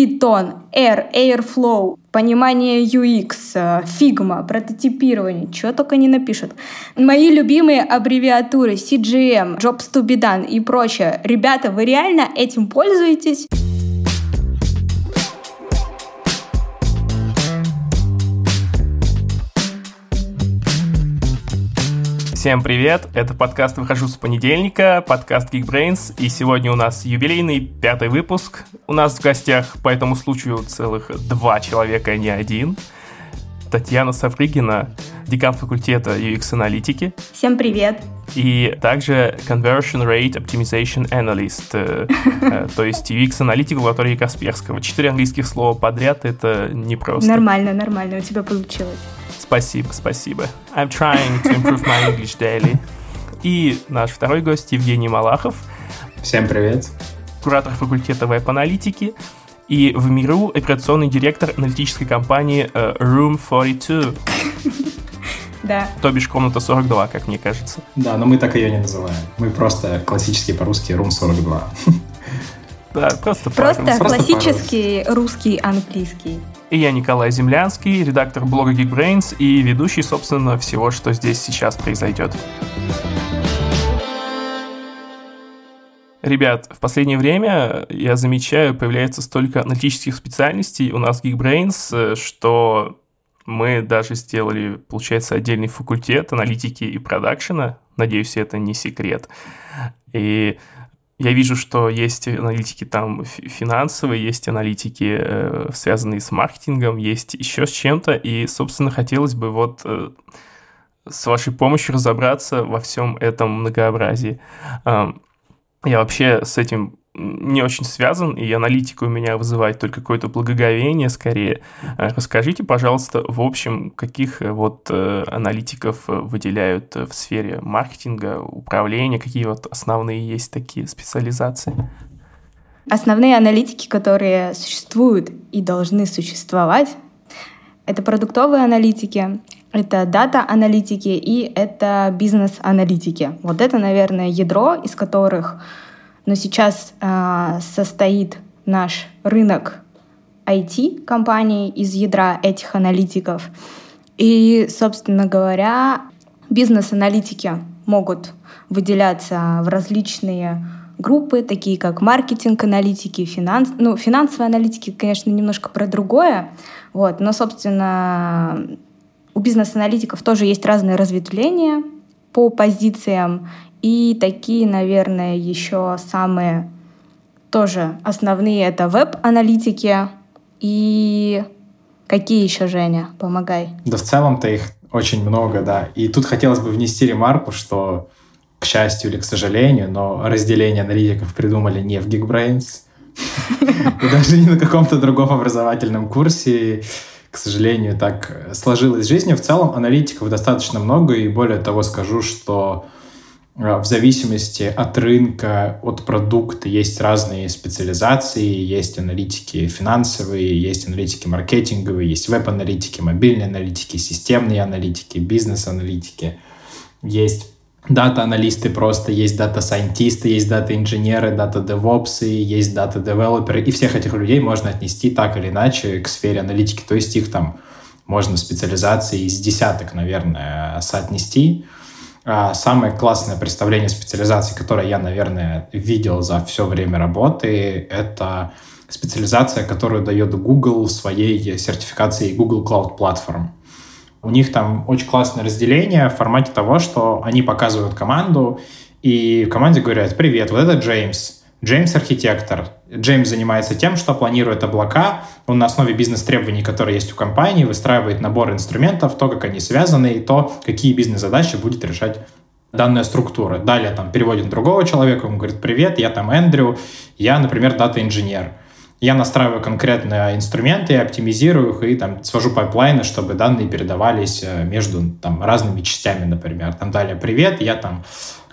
Python, R, Airflow, понимание UX, Figma, прототипирование, чего только не напишут. Мои любимые аббревиатуры CGM, Jobs to be done и прочее. Ребята, вы реально этим пользуетесь? Всем привет! Это подкаст «Выхожу с понедельника», подкаст Geekbrains, и сегодня у нас юбилейный пятый выпуск. У нас в гостях по этому случаю целых два человека, а не один. Татьяна Саврыгина, декан факультета UX-аналитики. Всем привет! И также Conversion Rate Optimization Analyst, э, э, то есть UX-аналитик в лаборатории Касперского. Четыре английских слова подряд — это непросто. Нормально, нормально, у тебя получилось. Спасибо, спасибо. I'm trying to improve my English daily. И наш второй гость Евгений Малахов. Всем привет. Куратор факультета веб-аналитики и в миру операционный директор аналитической компании uh, Room 42. Да. То бишь комната 42, как мне кажется. Да, но мы так ее не называем. Мы просто классический по-русски Room 42. Да, просто Просто классический русский английский. И я Николай Землянский, редактор блога Geekbrains и ведущий, собственно, всего, что здесь сейчас произойдет. Ребят, в последнее время я замечаю, появляется столько аналитических специальностей у нас в Geekbrains, что мы даже сделали, получается, отдельный факультет аналитики и продакшена. Надеюсь, это не секрет. И я вижу, что есть аналитики там финансовые, есть аналитики, э, связанные с маркетингом, есть еще с чем-то. И, собственно, хотелось бы вот э, с вашей помощью разобраться во всем этом многообразии. Я вообще с этим не очень связан, и аналитика у меня вызывает только какое-то благоговение скорее. Э, расскажите, пожалуйста, в общем, каких э, вот э, аналитиков выделяют в сфере маркетинга, управления, какие вот основные есть такие специализации? Основные аналитики, которые существуют и должны существовать, это продуктовые аналитики, это дата-аналитики и это бизнес-аналитики. Вот это, наверное, ядро, из которых но сейчас э, состоит наш рынок IT-компаний из ядра этих аналитиков. И, собственно говоря, бизнес-аналитики могут выделяться в различные группы, такие как маркетинг-аналитики, финанс... ну, финансовые аналитики, конечно, немножко про другое, вот, но, собственно, у бизнес-аналитиков тоже есть разные разветвления по позициям, и такие, наверное, еще самые тоже основные это веб-аналитики и какие еще, Женя? Помогай. Да в целом-то их очень много, да. И тут хотелось бы внести ремарку, что, к счастью или к сожалению, но разделение аналитиков придумали не в Geekbrains, и даже не на каком-то другом образовательном курсе. К сожалению, так сложилось жизнь. В целом аналитиков достаточно много, и более того скажу, что Э, в зависимости от рынка, от продукта есть разные специализации, есть аналитики финансовые, есть аналитики маркетинговые, есть веб-аналитики, мобильные аналитики, системные аналитики, бизнес-аналитики, есть data-analyst ы просто, есть data scientist ы, есть data-инженеры, data-DevOps ы, есть data-девелоперы, и всех этих людей можно отнести так или иначе к сфере аналитики, то есть их там можно специализации из десяток, наверное, соотнести. А, самое классное представление специализации, которое я, наверное, видел за все время работы, это специализация, которую дает Google в своей сертификации Google Cloud Platform. У них там очень классное разделение в формате того, что они показывают команду, и в команде говорят, привет, вот это Джеймс, Джеймс архитектор. Джеймс занимается тем, что планирует облака. Он на основе бизнес-требований, которые есть у компании, выстраивает набор инструментов, то, как они связаны, и то, какие бизнес-задачи будет решать данная структура. Далее там переводит другого человека, он говорит, привет, я там Эндрю, я, например, data-инженер. Я настраиваю конкретные инструменты, оптимизирую их и там свожу pipeline ы, чтобы данные передавались э, между там разными частями, например. Там далее, привет, я там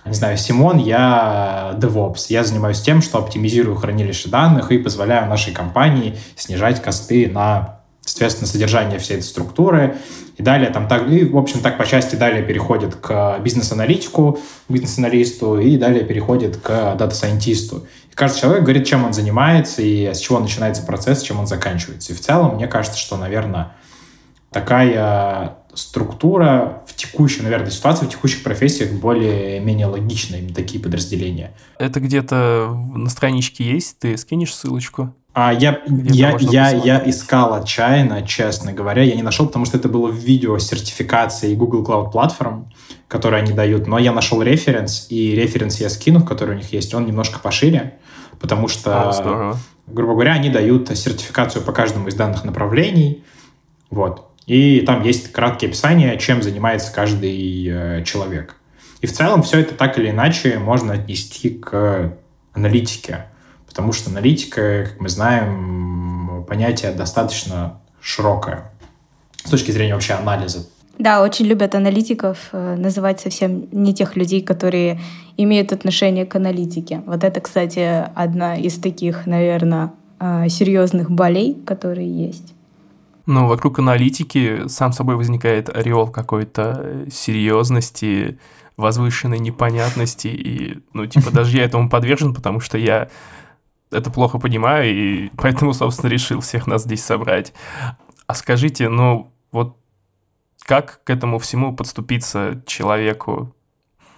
не знаю, Симон, я DevOps. Я занимаюсь тем, что оптимизирую хранилище данных и позволяю нашей компании снижать cost ы на соответственно, содержание всей этой структуры. И далее там так, и, в общем, так по части далее переходит к бизнес-аналитику, бизнес-аналисту, и далее переходит к дата-сайентисту. И каждый человек говорит, чем он занимается, и с чего начинается процесс, чем он заканчивается. И в целом, мне кажется, что, наверное, такая структура в текущей, наверное, ситуации, в текущих профессиях более-менее логична, именно такие подразделения. Это где-то на страничке есть? Ты скинешь ссылочку? А я, я, я, я искал отчаянно, честно говоря. Я не нашел, потому что это было в видео сертификации Google Cloud Platform, которые они дают. Но я нашел референс, и референс я скину, который у них есть. Он немножко пошире, потому что, О, грубо говоря, они дают сертификацию по каждому из данных направлений. Вот. И там есть краткие описания, чем занимается каждый э, человек. И в целом все это так или иначе можно отнести к аналитике. Потому что аналитика, как мы знаем, понятие достаточно широкое с точки зрения вообще анализа. Да, очень любят аналитиков э, называть совсем не тех людей, которые имеют отношение к аналитике. Вот это, кстати, одна из таких, наверное, э, серьезных болей, которые есть. Ну, вокруг аналитики сам собой возникает ореол какой-то серьезности, возвышенной непонятности, и, ну, типа, даже я этому подвержен, потому что я это плохо понимаю, и поэтому, собственно, решил всех нас здесь собрать. А скажите, ну, вот как к этому всему подступиться человеку?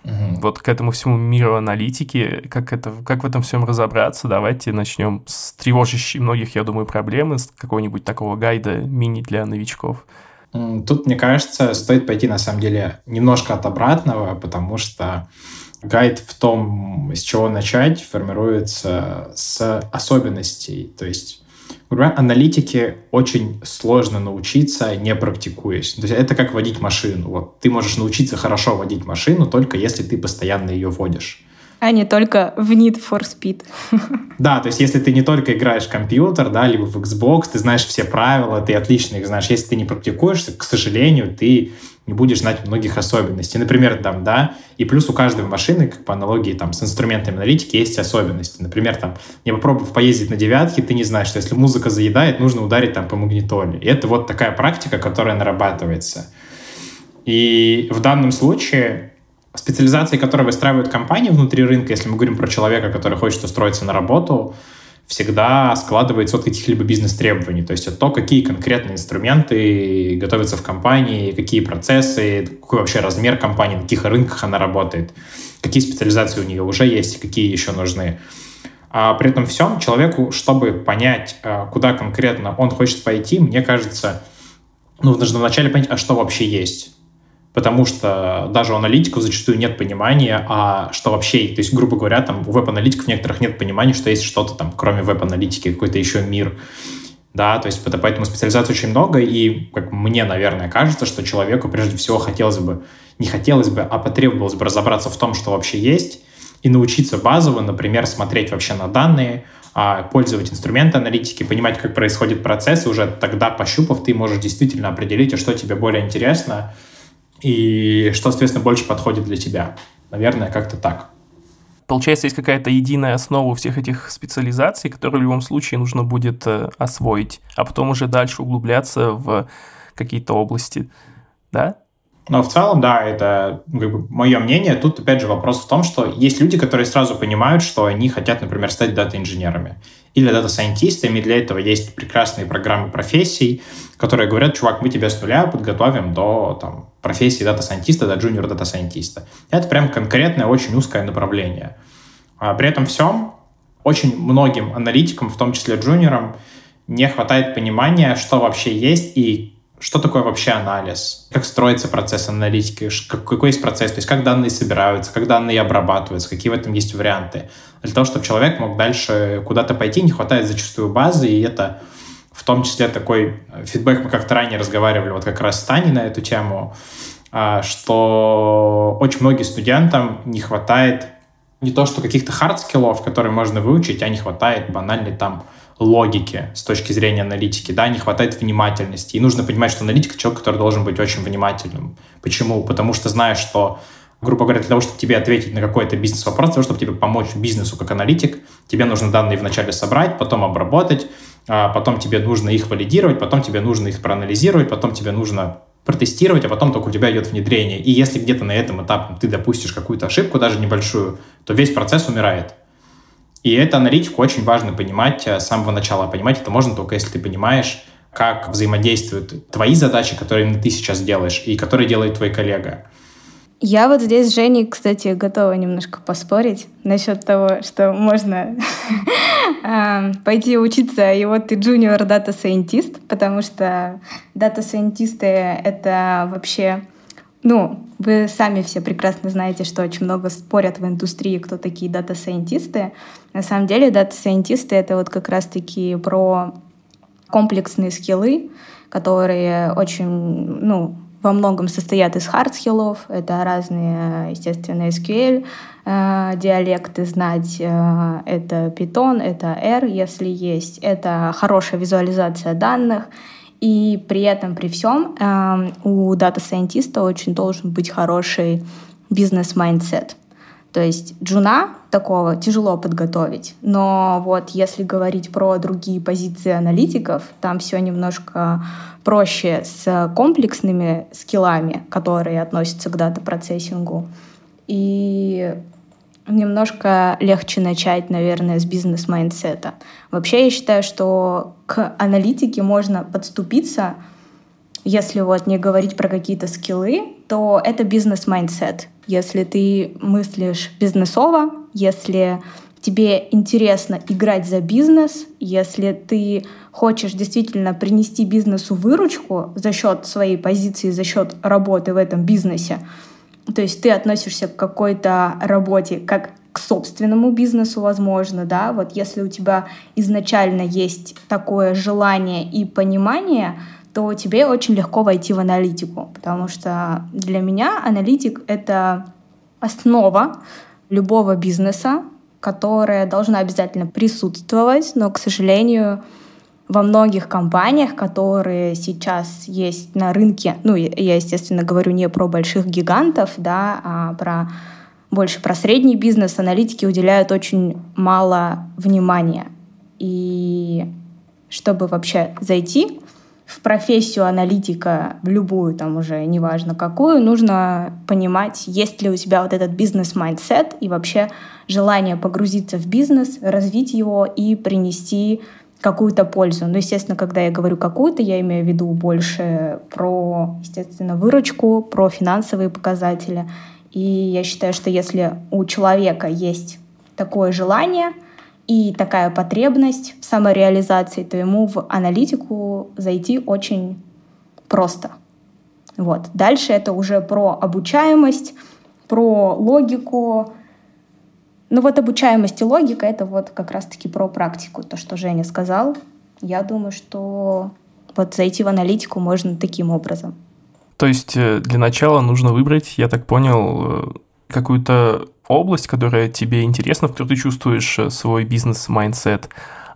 Угу. Вот к этому всему миру аналитики, как, это, как в этом всем разобраться? Давайте начнем с тревожащей многих, я думаю, проблемы, с какого-нибудь такого гайда мини для новичков. Тут, мне кажется, стоит пойти, на самом деле, немножко от обратного, потому что гайд в том, с чего начать, формируется с особенностей. То есть, говоря, аналитике очень сложно научиться, не практикуясь. То есть это как водить машину. Вот ты можешь научиться хорошо водить машину только если ты постоянно ее водишь. А не только в Need for Speed. Да, то есть если ты не только играешь в компьютер, да, либо в Xbox, ты знаешь все правила, ты отлично их знаешь. Если ты не практикуешься, к сожалению, ты не будешь знать многих особенностей. Например, там, да, и плюс у каждой машины, как по аналогии там с инструментами аналитики, есть особенности. Например, там, не попробовав поездить на девятке, ты не знаешь, что если музыка заедает, нужно ударить там по магнитоле. И это вот такая практика, которая нарабатывается. И в данном случае специализации, которые выстраивают компании внутри рынка, если мы говорим про человека, который хочет устроиться на работу, всегда складывается от каких-либо бизнес-требований. То есть от то, какие конкретные инструменты готовятся в компании, какие процессы, какой вообще размер компании, на каких рынках она работает, какие специализации у нее уже есть, какие еще нужны. А при этом всем человеку, чтобы понять, а, куда конкретно он хочет пойти, мне кажется, ну, нужно вначале понять, а что вообще есть потому что даже у аналитиков зачастую нет понимания, а что вообще, то есть, грубо говоря, там у веб-аналитиков некоторых нет понимания, что есть что-то там, кроме веб-аналитики, какой-то еще мир, да, то есть это, поэтому специализаций очень много, и как мне, наверное, кажется, что человеку прежде всего хотелось бы, не хотелось бы, а потребовалось бы разобраться в том, что вообще есть, и научиться базово, например, смотреть вообще на данные, а, пользовать инструменты аналитики, понимать, как происходит процесс, и уже тогда, пощупав, ты можешь действительно определить, а что тебе более интересно, и что, соответственно, больше подходит для тебя. Наверное, как-то так. Получается, есть какая-то единая основа всех этих специализаций, которую в любом случае нужно будет э, освоить, а потом уже дальше углубляться в какие-то области, да? Но в целом, да, это как бы, мое мнение. Тут, опять же, вопрос в том, что есть люди, которые сразу понимают, что они хотят, например, стать дата-инженерами или дата-сайентистами. Для этого есть прекрасные программы профессий, которые говорят, чувак, мы тебя с нуля подготовим до там, профессии дата-сайентиста, до junior дата-сайентиста. Это прям конкретное, очень узкое направление. А при этом всем очень многим аналитикам, в том числе джуниорам, не хватает понимания, что вообще есть и что такое вообще анализ, как строится процесс аналитики, какой есть процесс, то есть как данные собираются, как данные обрабатываются, какие в этом есть варианты. Для того, чтобы человек мог дальше куда-то пойти, не хватает зачастую базы, и это в том числе такой фидбэк, мы как-то ранее разговаривали вот как раз с Таней на эту тему, а, что очень многим студентам не хватает не то, что каких-то хард-скиллов, которые можно выучить, а не хватает банальной там логики с точки зрения аналитики, да, не хватает внимательности. И нужно понимать, что аналитик — человек, который должен быть очень внимательным. Почему? Потому что знаешь, что грубо говоря, для того, чтобы тебе ответить на какой-то бизнес-вопрос, для того, чтобы тебе помочь бизнесу как аналитик, тебе нужно данные вначале собрать, потом обработать, а потом тебе нужно их валидировать, потом тебе нужно их проанализировать, потом тебе нужно протестировать, а потом только у тебя идет внедрение. И если где-то на этом этапе ты допустишь какую-то ошибку, даже небольшую, то весь процесс умирает. И эту аналитику очень важно понимать с самого начала. Понимать это можно только если ты понимаешь, как взаимодействуют твои задачи, которые ты сейчас делаешь, и которые делает твой коллега. Я вот здесь с Женей, кстати, готова немножко поспорить насчет того, что можно а, пойти учиться, и вот ты junior data scientist, потому что data scientисты — это вообще... Ну, вы сами все прекрасно знаете, что очень много спорят в индустрии, кто такие дата-сайентисты. На самом деле дата-сайентисты — это вот как раз-таки про комплексные скиллы, которые очень, ну, во многом состоят из хард-скиллов. Это разные, естественно, SQL, э, диалекты знать. Э, это Python, это R, если есть. Это хорошая визуализация данных. И при этом, при всем, э, у дата-сайентиста очень должен быть хороший business mindset. То есть джуна такого тяжело подготовить. Но вот если говорить про другие позиции аналитиков, там все немножко проще с комплексными скиллами, которые относятся к дата-процессингу. И немножко легче начать, наверное, с бизнес-майндсета. Вообще я считаю, что к аналитике можно подступиться, если вот не говорить про какие-то скиллы, то это business mindset. Если ты мыслишь бизнесово, если тебе интересно играть за бизнес, если ты хочешь действительно принести бизнесу выручку за счет своей позиции, за счет работы в этом бизнесе, то есть ты относишься к какой-то работе как к собственному бизнесу, возможно, да, вот если у тебя изначально есть такое желание и понимание, то тебе очень легко войти в аналитику, потому что для меня аналитик — это основа любого бизнеса, которая должна обязательно присутствовать, но, к сожалению, во многих компаниях, которые сейчас есть на рынке, ну, я, естественно, говорю не про больших гигантов, да, а про больше про средний бизнес, аналитики уделяют очень мало внимания. И чтобы вообще зайти в профессию аналитика, в любую там уже, неважно какую, нужно понимать, есть ли у тебя вот этот business mindset и вообще желание погрузиться в бизнес, развить его и принести какую-то пользу. Но, естественно, когда я говорю какую-то, я имею в виду больше про, естественно, выручку, про финансовые показатели. И я считаю, что если у человека есть такое желание — и такая потребность в самореализации, то ему в аналитику зайти очень просто. Вот. Дальше это уже про обучаемость, про логику. Ну вот обучаемость и логика — это вот как раз-таки про практику, то, что Женя сказал. Я думаю, что вот зайти в аналитику можно таким образом. То есть э, для начала нужно выбрать, я так понял, э, какую-то область, которая тебе интересна, в которой ты чувствуешь э, свой business mindset,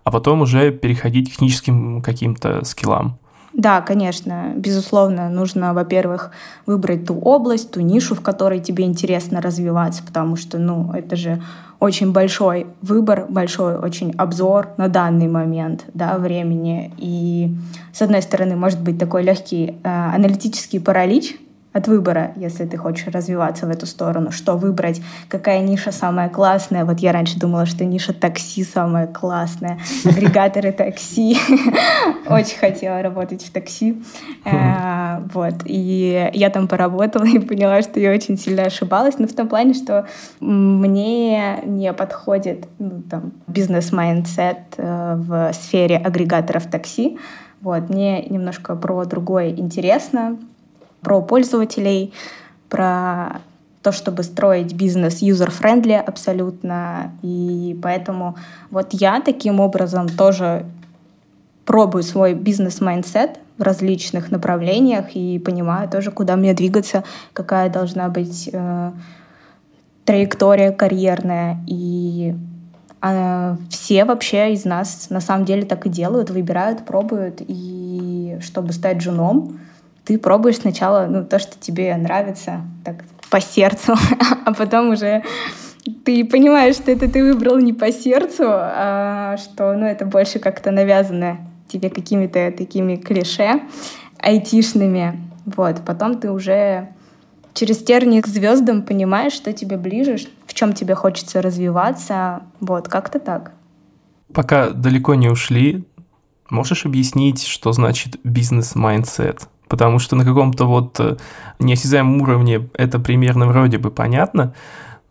а потом уже переходить к техническим каким-то скиллам. Да, конечно, безусловно, нужно, во-первых, выбрать ту область, ту нишу, в которой тебе интересно развиваться, потому что, ну, это же очень большой выбор, большой очень обзор на данный момент да, времени. И, с одной стороны, может быть такой легкий э, аналитический паралич, от выбора, если ты хочешь развиваться в эту сторону, что выбрать, какая ниша самая классная. Вот я раньше думала, что ниша такси самая классная, агрегаторы такси. Очень хотела работать в такси. Э, вот. И я там поработала и поняла, что я очень сильно ошибалась, но в том плане, что мне не подходит ну, business mindset э, в сфере агрегаторов такси. Вот, мне немножко про другое интересно, про пользователей, про то, чтобы строить бизнес user-friendly абсолютно. И поэтому вот я таким образом тоже пробую свой business mindset в различных направлениях и понимаю тоже, куда мне двигаться, какая должна быть э, траектория карьерная. И э, все вообще из нас на самом деле так и делают, выбирают, пробуют. И чтобы стать женом, ты пробуешь сначала ну, то, что тебе нравится, так по сердцу, а потом уже ты понимаешь, что это ты выбрал не по сердцу, а что ну, это больше как-то навязано тебе какими-то такими клише айтишными. Вот, потом ты уже через тернии к звездам понимаешь, что тебе ближе, в чем тебе хочется развиваться. Вот, как-то так. Пока далеко не ушли, можешь объяснить, что значит business mindset? Потому что на каком-то вот э, неосязаемом уровне это примерно вроде бы понятно,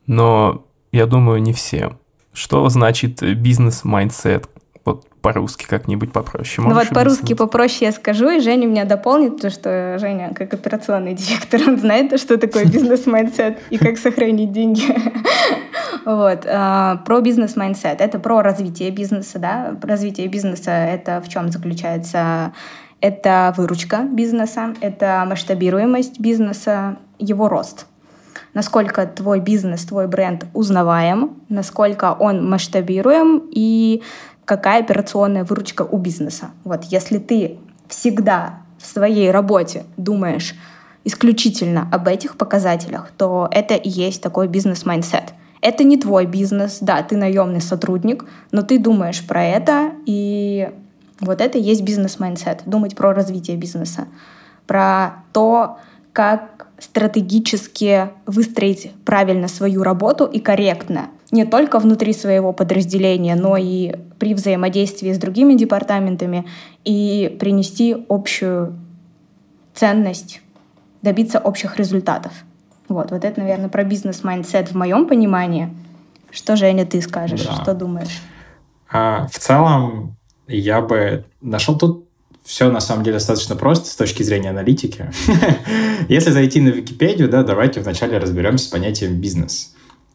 но я думаю, не все. Что значит business mindset? Вот по-русски как-нибудь попроще. Можешь ну вот по-русски попроще я скажу, и Женя меня дополнит, потому что Женя, как операционный директор, он знает, что такое business mindset и как сохранить деньги. Вот. А, про business mindset. Это про развитие бизнеса, да. Развитие бизнеса — это в чем заключается? Это выручка бизнеса, это масштабируемость бизнеса, его рост — насколько твой бизнес, твой бренд узнаваем, насколько он масштабируем и какая операционная выручка у бизнеса. Вот если ты всегда в своей работе думаешь исключительно об этих показателях, то это и есть такой business mindset. Это не твой бизнес, да, ты наемный сотрудник, но ты думаешь про это, и вот это и есть business mindset. Думать про развитие бизнеса, про то, как стратегически выстроить правильно свою работу и корректно. Не только внутри своего подразделения, но и при взаимодействии с другими департаментами и принести общую ценность, добиться общих результатов. Вот, вот это, наверное, про business mindset в моем понимании. Что, Женя, ты скажешь? Да. Что думаешь? А, в целом, я бы нашел тут все на самом деле достаточно просто с точки зрения аналитики. Если зайти на Википедию, да, давайте вначале разберемся с понятием бизнес.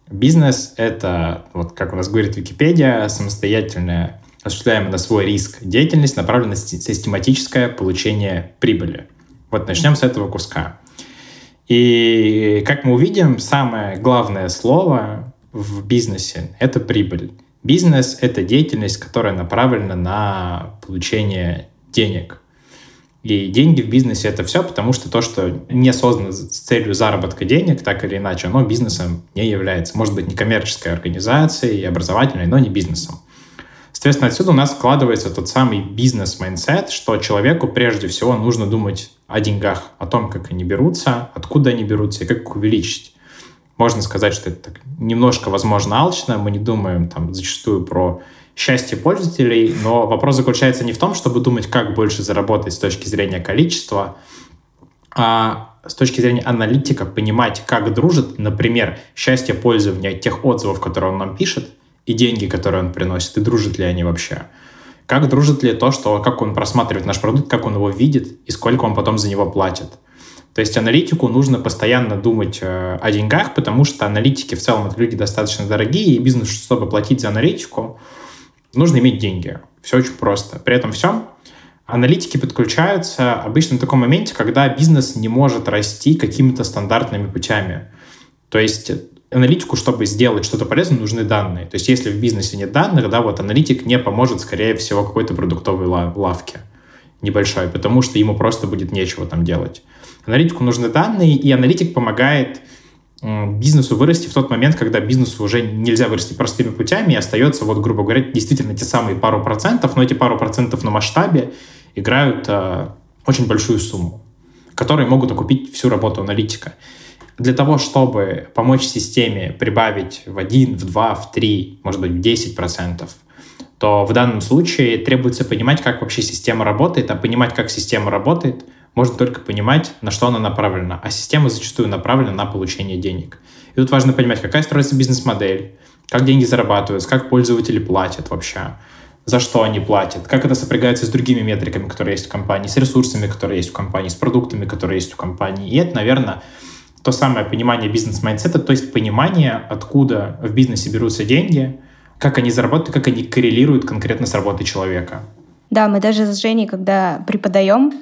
Бизнес — это, вот как у нас говорит Википедия, самостоятельная, осуществляемая на свой риск деятельность, направленная на систематическое получение прибыли. Вот начнем с этого куска. И, как мы увидим, самое главное слово в бизнесе — это прибыль. Бизнес — это деятельность, которая направлена на получение денег. И деньги в бизнесе — это все, потому что то, что не создано с целью заработка денег, так или иначе, оно бизнесом не является. Может быть, не коммерческой организацией, образовательной, но не бизнесом. Соответственно, отсюда у нас складывается тот самый business mindset, что человеку прежде всего нужно думать о деньгах, о том, как они берутся, откуда они берутся и как их увеличить. Можно сказать, что это так немножко, возможно, алчно. Мы не думаем там зачастую про счастье пользователей, но вопрос заключается не в том, чтобы думать, как больше заработать с точки зрения количества, а с точки зрения аналитика понимать, как дружит, например, счастье пользования тех отзывов, которые он нам пишет, и деньги, которые он приносит, и дружат ли они вообще. Как дружит ли то, что как он просматривает наш продукт, как он его видит, и сколько он потом за него платит. То есть аналитику нужно постоянно думать э, о деньгах, потому что аналитики в целом это люди достаточно дорогие, и бизнес, чтобы платить за аналитику, нужно иметь деньги. Все очень просто. При этом всем аналитики подключаются обычно в таком моменте, когда бизнес не может расти какими-то стандартными путями. То есть аналитику, чтобы сделать что-то полезное, нужны данные. То есть если в бизнесе нет данных, да, вот аналитик не поможет, скорее всего, какой-то продуктовой лавке небольшой, потому что ему просто будет нечего там делать. Аналитику нужны данные, и аналитик помогает бизнесу вырасти в тот момент, когда бизнесу уже нельзя вырасти простыми путями, и остается, вот, грубо говоря, действительно те самые пару процентов, но эти пару процентов на масштабе играют э, очень большую сумму, которые могут окупить всю работу аналитика. Для того, чтобы помочь системе прибавить в 1, в 2, в 3, может быть, в 10 процентов, то в данном случае требуется понимать, как вообще система работает, а понимать, как система работает — можно только понимать, на что она направлена. А система зачастую направлена на получение денег. И тут важно понимать, какая строится бизнес-модель, как деньги зарабатываются, как пользователи платят вообще, за что они платят, как это сопрягается с другими метриками, которые есть в компании, с ресурсами, которые есть в компании, с продуктами, которые есть в компании. И это, наверное, то самое понимание бизнес-майндсета, то есть понимание, откуда в бизнесе берутся деньги, как они заработают, как они коррелируют конкретно с работой человека. Да, мы даже с Женей, когда преподаем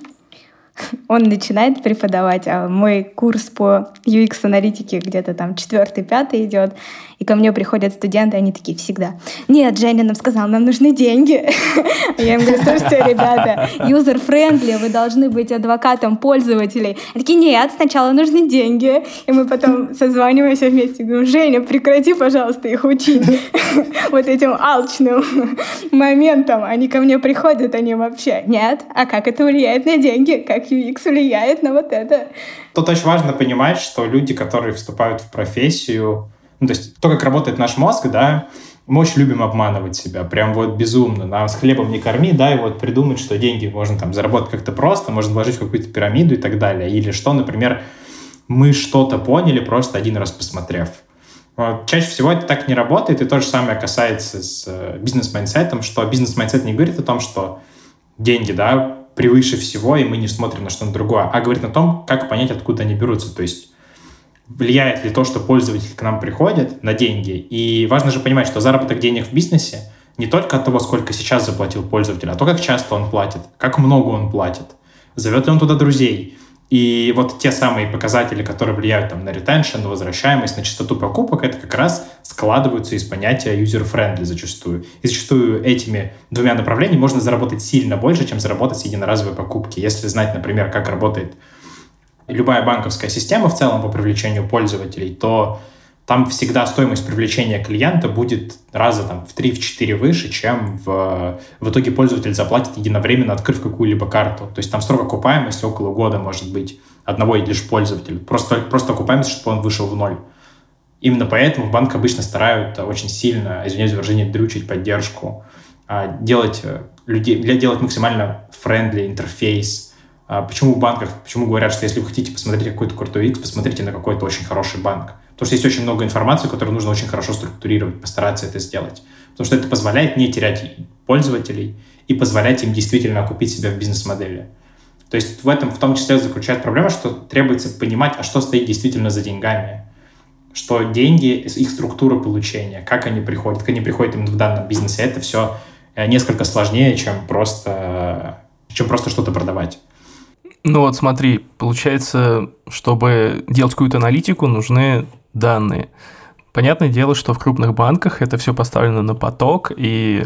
он начинает преподавать, а мой курс по UX-аналитике где-то там четвертый, пятый идет, и ко мне приходят студенты, они такие всегда, нет, Женя нам сказал, нам нужны деньги. Я им говорю, слушайте, ребята, user-friendly, вы должны быть адвокатом пользователей. Они такие, нет, сначала нужны деньги. И мы потом созваниваемся вместе, говорим, Женя, прекрати, пожалуйста, их учить вот этим алчным моментом. Они ко мне приходят, они вообще, нет, а как это влияет на деньги? Как UX влияет на вот это? Тут очень важно понимать, что люди, которые вступают в профессию, ну, то есть то, как работает наш мозг, да, мы очень любим обманывать себя, прям вот безумно. Нас хлебом не корми, да, и вот придумать, что деньги можно там заработать как-то просто, можно вложить в какую-то пирамиду и так далее. Или что, например, мы что-то поняли, просто один раз посмотрев. Вот. Чаще всего это так не работает, и то же самое касается с э, бизнес-майнсетом, что бизнес-майнсет не говорит о том, что деньги, да, превыше всего, и мы не смотрим на что-то другое, а говорит о том, как понять, откуда они берутся. То есть влияет ли то, что пользователь к нам приходит на деньги. И важно же понимать, что заработок денег в бизнесе не только от того, сколько сейчас заплатил пользователь, а то, как часто он платит, как много он платит, зовет ли он туда друзей. И вот те самые показатели, которые влияют там, на ретеншн, на возвращаемость, на частоту покупок, это как раз складываются из понятия user-friendly зачастую. И зачастую этими двумя направлениями можно заработать сильно больше, чем заработать с единоразовой покупки. Если знать, например, как работает любая банковская система в целом по привлечению пользователей, то там всегда стоимость привлечения клиента будет раза там, в 3-4 выше, чем в, в итоге пользователь заплатит единовременно, открыв какую-либо карту. То есть там срок окупаемости около года может быть одного лишь пользователя. Просто, просто окупаемость, чтобы он вышел в ноль. Именно поэтому в банк обычно стараются очень сильно, извиняюсь за выражение, дрючить поддержку, а, делать э, людей, для делать максимально friendly интерфейс, почему в банках, почему говорят, что если вы хотите посмотреть какой-то крутой X, посмотрите на какой-то очень хороший банк. Потому что есть очень много информации, которую нужно очень хорошо структурировать, постараться это сделать. Потому что это позволяет не терять пользователей и позволяет им действительно окупить себя в бизнес-модели. То есть в этом в том числе заключается проблема, что требуется понимать, а что стоит действительно за деньгами. Что деньги, их структура получения, как они приходят, как они приходят именно в данном бизнесе, это все э, несколько сложнее, чем просто, чем просто что-то продавать. Ну вот смотри, получается, чтобы делать какую-то аналитику, нужны данные. Понятное дело, что в крупных банках это все поставлено на поток, и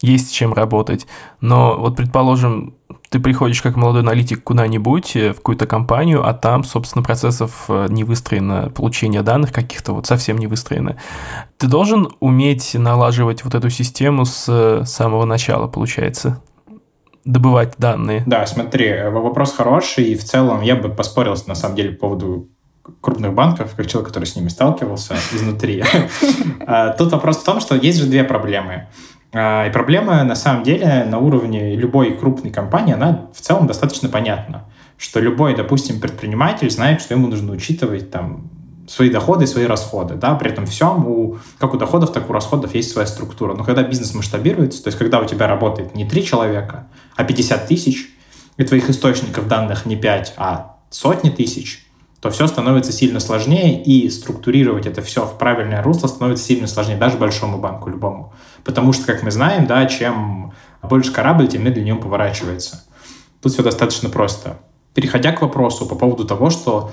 есть чем работать. Но вот, предположим, ты приходишь как молодой аналитик куда-нибудь, э, в какую-то компанию, а там, собственно, процессов э, не выстроено, получение данных каких-то вот совсем не выстроено. Ты должен уметь налаживать вот эту систему с э, самого начала, получается добывать данные. Да, смотри, вопрос хороший, и в целом я бы поспорил, на самом деле, по поводу крупных банков, как человек, который с ними сталкивался изнутри. А, тут вопрос в том, что есть же две проблемы. А, и проблема, на самом деле, на уровне любой крупной компании, она в целом достаточно понятна. Что любой, допустим, предприниматель знает, что ему нужно учитывать там свои доходы и свои расходы. Да? При этом всем, у, как у доходов, так у расходов есть своя структура. Но когда бизнес масштабируется, то есть когда у тебя работает не три человека, а 50 тысяч, и твоих источников данных не 5, а сотни тысяч, то все становится сильно сложнее, и структурировать это все в правильное русло становится сильно сложнее, даже большому банку, любому. Потому что, как мы знаем, да, чем больше корабль, тем медленнее он поворачивается. Тут все достаточно просто. Переходя к вопросу по поводу того, что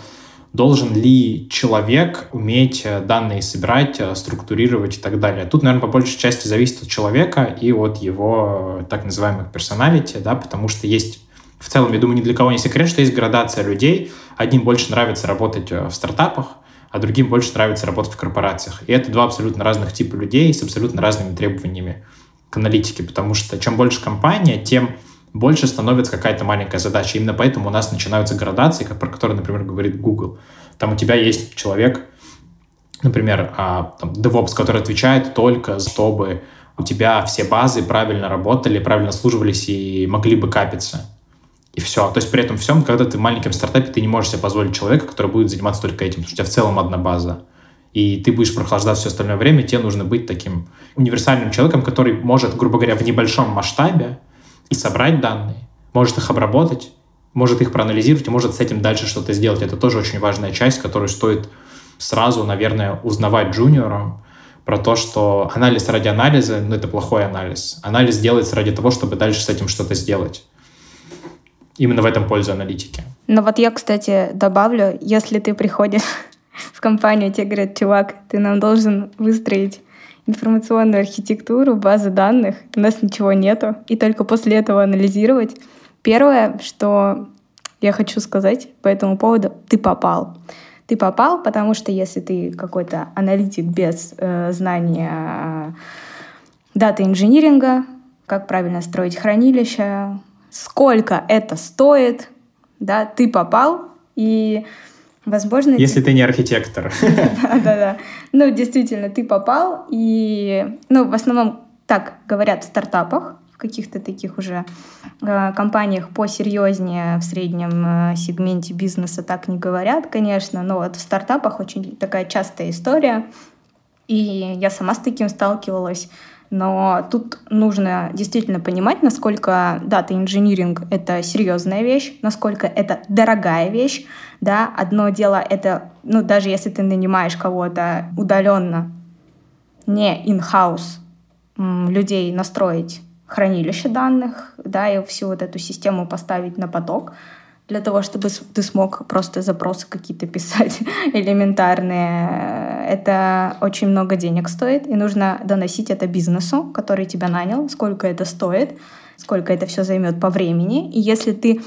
должен ли человек уметь э, данные собирать, э, структурировать и так далее. Тут, наверное, по большей части зависит от человека и от его э, так называемых персоналити, да, потому что есть в целом, я думаю, ни для кого не секрет, что есть градация людей. Одним больше нравится работать в стартапах, а другим больше нравится работать в корпорациях. И это два абсолютно разных типа людей с абсолютно разными требованиями к аналитике, потому что чем больше компания, тем больше становится какая-то маленькая задача. Именно поэтому у нас начинаются градации, как, про которые, например, говорит Google. Там у тебя есть человек, например, а, там, DevOps, который отвечает только, чтобы у тебя все базы правильно работали, правильно служивались и могли бы капиться. И все. То есть при этом всем, когда ты в маленьком стартапе, ты не можешь себе позволить человека, который будет заниматься только этим, потому что у тебя в целом одна база. И ты будешь прохлаждать все остальное время, тебе нужно быть таким универсальным человеком, который может, грубо говоря, в небольшом масштабе и собрать данные, может их обработать, может их проанализировать и может с этим дальше что-то сделать. Это тоже очень важная часть, которую стоит сразу, наверное, узнавать джуниорам про то, что анализ ради анализа, ну, это плохой анализ. Анализ делается ради того, чтобы дальше с этим что-то сделать. именно в этом польза аналитики. Но вот я, кстати, добавлю, если ты приходишь в компанию, тебе говорят, чувак, ты нам должен выстроить информационную архитектуру, базы данных, у нас ничего нету, и только после этого анализировать. Первое, что я хочу сказать по этому поводу, ты попал. Ты попал, потому что если ты какой-то аналитик без э, знания дата инжиниринга, как правильно строить хранилище, сколько это стоит, да, ты попал, и Возможно, если ты не архитектор. Да-да-да. Ну, действительно, ты попал, и, ну, в основном так говорят в стартапах, в каких-то таких уже э, компаниях посерьезнее в среднем э, сегменте бизнеса так не говорят, конечно, но вот в стартапах очень такая частая история, и я сама с таким сталкивалась. Но тут нужно действительно понимать, насколько дата-инжиниринг — это серьезная вещь, насколько это дорогая вещь. Да? Одно дело — это, ну, даже если ты нанимаешь кого-то удаленно, не in-house, людей настроить хранилище данных, да, и всю вот эту систему поставить на поток, для того, чтобы ты смог просто запросы какие-то писать элементарные. Это очень много денег стоит, и нужно доносить это бизнесу, который тебя нанял, сколько это стоит, сколько это все займет по времени. И если ты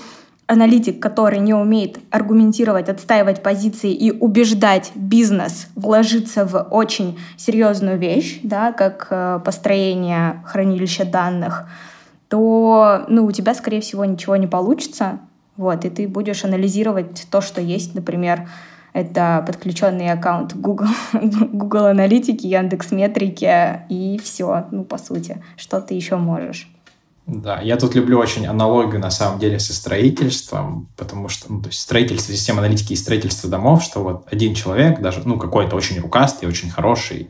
аналитик, который не умеет аргументировать, отстаивать позиции и убеждать бизнес вложиться в очень серьезную вещь, да, как э, построение хранилища данных, то ну, у тебя, скорее всего, ничего не получится, вот, и ты будешь анализировать то, что есть, например, это подключенный аккаунт Google, Google Аналитики, Яндекс Метрики и все, ну, по сути, что ты еще можешь. Да, я тут люблю очень аналогию, на самом деле, со строительством, потому что, ну, то есть строительство системы аналитики и строительство домов, что вот один человек, даже, ну, какой-то очень рукастый, очень хороший,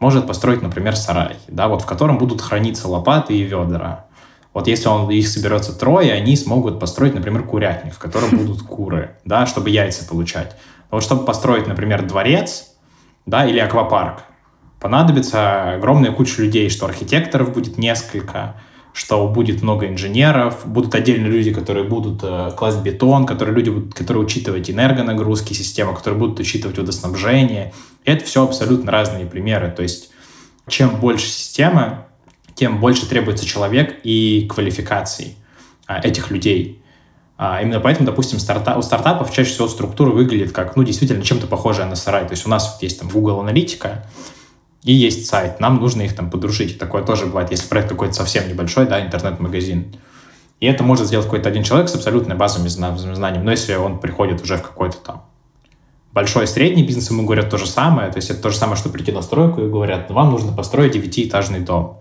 может построить, например, сарай, да, вот в котором будут храниться лопаты и ведра. Вот если он их соберется трое, они смогут построить, например, курятник, в котором будут куры, да, чтобы яйца получать. Но вот чтобы построить, например, дворец, да, или аквапарк, понадобится огромная куча людей, что архитекторов будет несколько, что будет много инженеров, будут отдельные люди, которые будут э, класть бетон, которые люди будут, которые учитывать энергонагрузки системы, которые будут учитывать водоснабжение. Это все абсолютно разные примеры. То есть чем больше система, тем больше требуется человек и квалификаций а, этих людей. А, именно поэтому, допустим, старта у стартапов чаще всего структура выглядит как, ну, действительно, чем-то похожая на сарай. То есть у нас вот есть там Google Аналитика и есть сайт. Нам нужно их там подружить. Такое тоже бывает, если проект какой-то совсем небольшой, да, интернет-магазин. И это может сделать какой-то один человек с абсолютно базовыми знаниями. Но если он приходит уже в какой-то там большой и средний бизнес, ему говорят то же самое. То есть это то же самое, что прийти на стройку и говорят, вам нужно построить девятиэтажный дом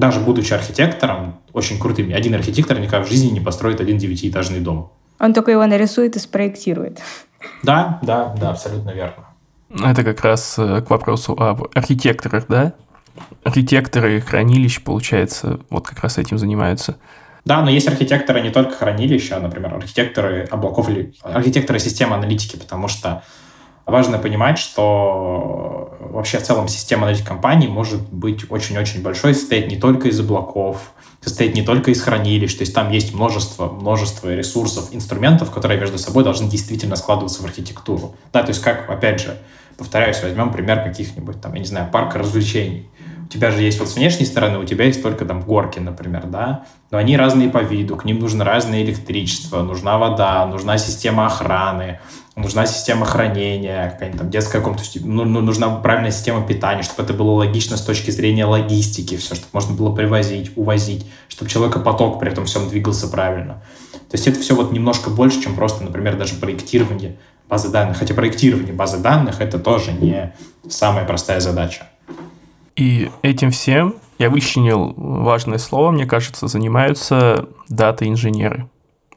даже будучи архитектором, очень крутым, один архитектор никогда в жизни не построит один девятиэтажный дом. Он только его нарисует и спроектирует. Да, да, да, абсолютно верно. Это как раз э, к вопросу об архитекторах, да? Архитекторы хранилищ, получается, вот как раз этим занимаются. Да, но есть архитекторы не только хранилища, а, например, архитекторы облаков или архитекторы системы аналитики, потому что важно понимать, что вообще в целом система аналитики компании может быть очень-очень большой, состоять не только из облаков, состоять не только из хранилищ, то есть там есть множество, множество ресурсов, инструментов, которые между собой должны действительно складываться в архитектуру. Да, то есть как, опять же, повторяюсь, возьмем пример каких-нибудь там, я не знаю, парка развлечений. У тебя же есть вот с внешней стороны, у тебя есть только там горки, например, да, но они разные по виду, к ним нужно разное электричество, нужна вода, нужна система охраны, нужна система хранения, какая-нибудь там детская комната, ну, ну, нужна правильная система питания, чтобы это было логично с точки зрения логистики, все, чтобы можно было привозить, увозить, чтобы человекопоток при этом всем двигался правильно. То есть это все вот немножко больше, чем просто, например, даже проектирование базы данных. Хотя проектирование базы данных — это тоже не самая простая задача. И этим всем, я вычленил важное слово, мне кажется, занимаются дата-инженеры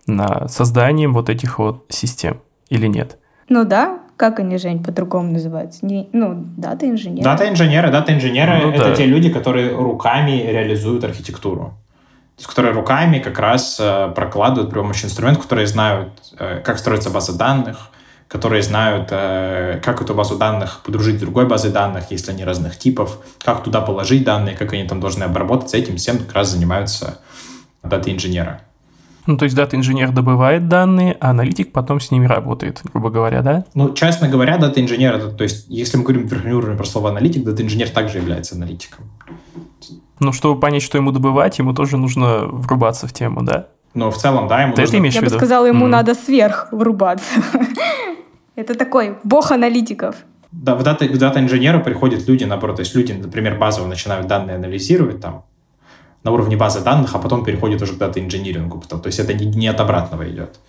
на созданием вот этих вот систем или нет? Ну да, как они, Жень, по-другому называются? Не, ну, дата-инженеры. Дата-инженеры, дата-инженеры ну, — это да. те люди, которые руками реализуют архитектуру. То есть, которые руками как раз э, прокладывают при помощи инструментов, которые знают, э, как строится база данных, которые знают, э, как эту базу данных подружить с другой базой данных, если они разных типов, как туда положить данные, как они там должны обработаться. Этим всем как раз занимаются дата-инженеры. Ну, то есть дата-инженер добывает данные, а аналитик потом с ними работает, грубо говоря, да? Ну, честно говоря, дата-инженер, это, то есть, если мы говорим верхний уровень про слово аналитик, дата-инженер также является аналитиком. Ну, чтобы понять, что ему добывать, ему тоже нужно врубаться в тему, да? Но в целом, да, ему Ты нужно... это имеешь Я бы сказала, ему М. надо сверх врубаться. Это такой бог аналитиков. Да, в дата-инженеру приходят люди, наоборот, то есть люди, например, базово начинают данные анализировать там на уровне базы данных, а потом переходят уже к дата-инжинирингу. То есть это не, не от обратного идет.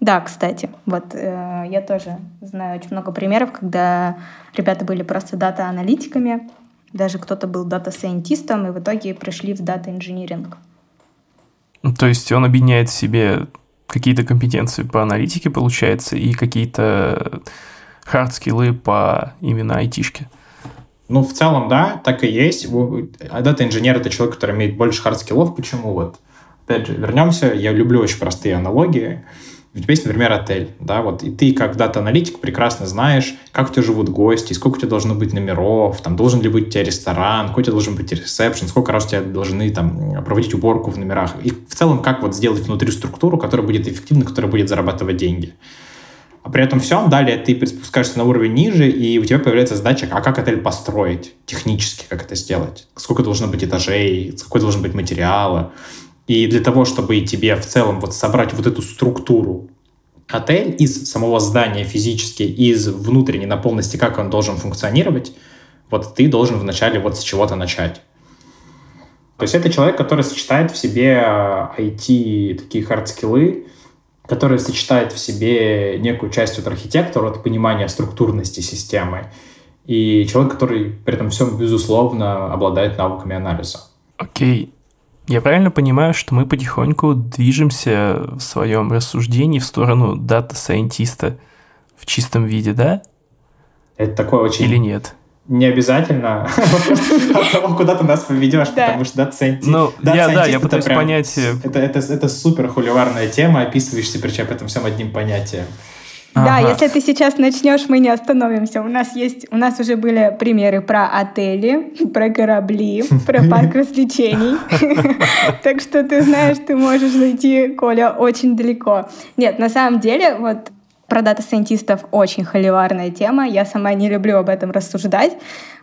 Да, кстати, вот э, я тоже знаю очень много примеров, когда ребята были просто дата-аналитиками, даже кто-то был дата-сайентистом, и в итоге пришли в дата-инжиниринг. Ну, То есть он объединяет в себе какие-то компетенции по аналитике, получается, и какие-то хард-скиллы по именно айтишке. Ну, в целом, да, так и есть. А дата-инженер — это человек, который имеет больше хард-скиллов. Почему? Вот, опять же, вернемся. Я люблю очень простые аналогии. У тебя есть, например, отель, да, вот, и ты как дата-аналитик прекрасно знаешь, как у тебя живут гости, сколько у тебя должно быть номеров, там, должен ли быть у тебя ресторан, какой у тебя должен быть ресепшн, сколько раз у тебя должны там проводить уборку в номерах. И в целом, как вот сделать внутри структуру, которая будет эффективна, которая будет зарабатывать деньги. А при этом всем далее ты спускаешься на уровень ниже, и у тебя появляется задача, а как отель построить технически, как это сделать, сколько должно быть этажей, какой должен быть материала. И для того, чтобы тебе в целом вот собрать вот эту структуру отель из самого здания физически, из внутренней наполненности, как он должен функционировать, вот ты должен вначале вот с чего-то начать. То есть это человек, который сочетает в себе IT, такие хардскиллы, который сочетает в себе некую часть от архитектора, от понимания структурности системы, и человек, который при этом всем, безусловно, обладает навыками анализа. Окей. Я правильно понимаю, что мы потихоньку движемся в своем рассуждении в сторону дата-сайентиста в чистом виде, да? Это такое очень... Или нет? Не обязательно от того, куда ты нас поведешь, Да. потому что scientist... Ну, я, да, я пытаюсь понять... э, Это, это, это супер холиварная тема, описываешься причем этом всем одним понятием. Да, Ага. если ты сейчас начнешь, мы не остановимся. У нас есть, у нас уже были примеры про отели, про корабли, про парк развлечений. Так что ты знаешь, ты можешь зайти, Коля, очень далеко. Нет, на самом деле, вот про дата-сайентистов очень холиварная тема. Я сама не люблю об этом рассуждать.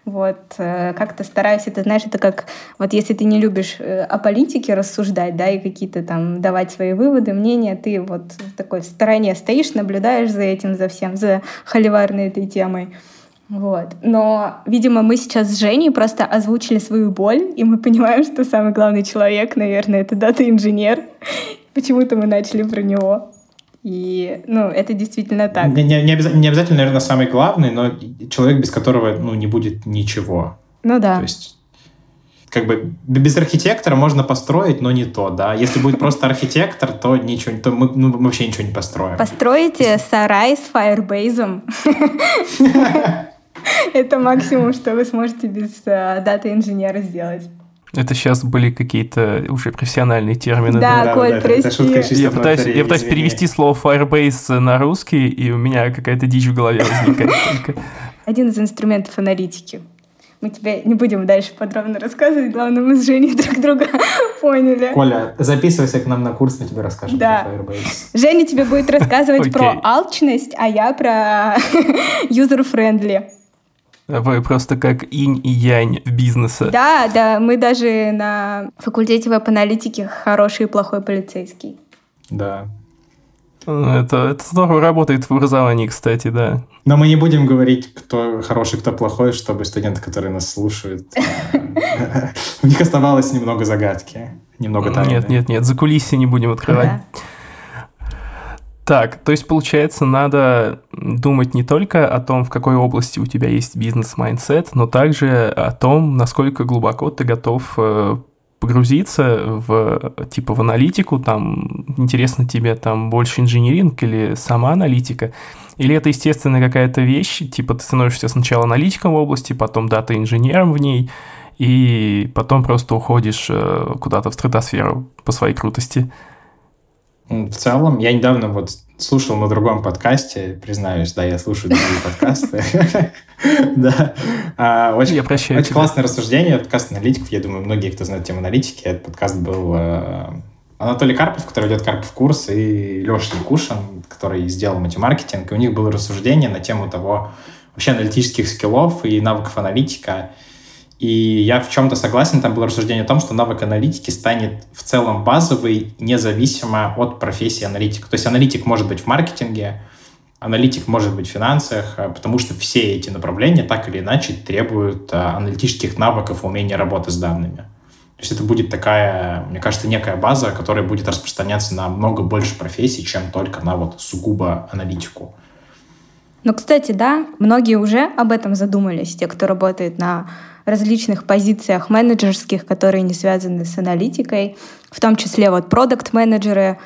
Вот, э, как-то стараюсь, это, знаешь, это как, вот если ты не любишь э, о политике рассуждать, да, и какие-то там давать свои выводы, мнения, ты вот в такой стороне стоишь, наблюдаешь за этим, за всем, за холиварной этой темой. Вот. Но, видимо, мы сейчас с Женей просто озвучили свою боль, и мы понимаем, что самый главный человек, наверное, это дата-инженер. Почему-то мы начали про него. И, ну, это действительно так. Не, не- не обяза- не обязательно, наверное, самый главный, но человек, без которого ну, не будет ничего. Ну да. То есть, как бы без архитектора можно построить, но не то, да. Если будет просто архитектор, то ничего, то мы ну, вообще ничего не построим. Построите сарай с фаербейзом. Это максимум, что вы сможете без э, дата-инженера сделать. Это сейчас были какие-то уже профессиональные термины. Да, Коль, это- это прости. шутка из Я пытаюсь, я пытаюсь перевести слово Firebase на русский, и у меня какая-то дичь в голове возникает. Один из инструментов аналитики. Мы тебе не будем дальше подробно рассказывать, главное, мы с Женей друг друга поняли. Коля, записывайся к нам на курс, мы тебе расскажем Да. про Firebase. Женя тебе будет рассказывать про Окей. алчность, а я про user-friendly. Вы просто как инь и янь в бизнесе. Да, да, мы даже на факультете веб-аналитики хороший и плохой полицейский. Да. Это, это здорово работает в образовании, кстати, да. Но мы не будем говорить, кто хороший, кто плохой, чтобы студенты, которые нас слушают, э, у них оставалось немного загадки, немного тайны. Нет, нет, нет, за кулисы не будем открывать. Так, то есть, получается, надо думать не только о том, в какой области у тебя есть business mindset, но также о том, насколько глубоко ты готов э, погрузиться в, типа, в аналитику, там, интересно тебе там больше инжиниринг или сама аналитика, или это естественная какая-то вещь, типа ты становишься сначала аналитиком в области, потом дата-инженером в ней, и потом просто уходишь э, куда-то в стратосферу по своей крутости. В целом, я недавно вот слушал на другом подкасте, признаюсь, да, я слушаю другие подкасты. Да. А, Очень классное рассуждение, подкаст аналитиков. Я думаю, многие, кто знает тему аналитики, этот подкаст был э, Анатолий Карпов, который ведет Карпов курс, и Леша Якушин, который сделал матемаркетинг, и у них было рассуждение на тему того, вообще аналитических скиллов и навыков аналитика. И я в чем-то согласен, там было рассуждение о том, что навык аналитики станет в целом базовый, независимо от профессии аналитика. То есть аналитик может быть в маркетинге, аналитик может быть в финансах, э, потому что все эти направления так или иначе требуют э, аналитических навыков умения работы с данными. То есть это будет такая, мне кажется, некая база, которая будет распространяться на много больше профессий, чем только на вот сугубо аналитику. Ну, кстати, да, многие уже об этом задумались, те, кто работает на различных позициях менеджерских, которые не связаны с аналитикой, в том числе вот продукт-менеджеры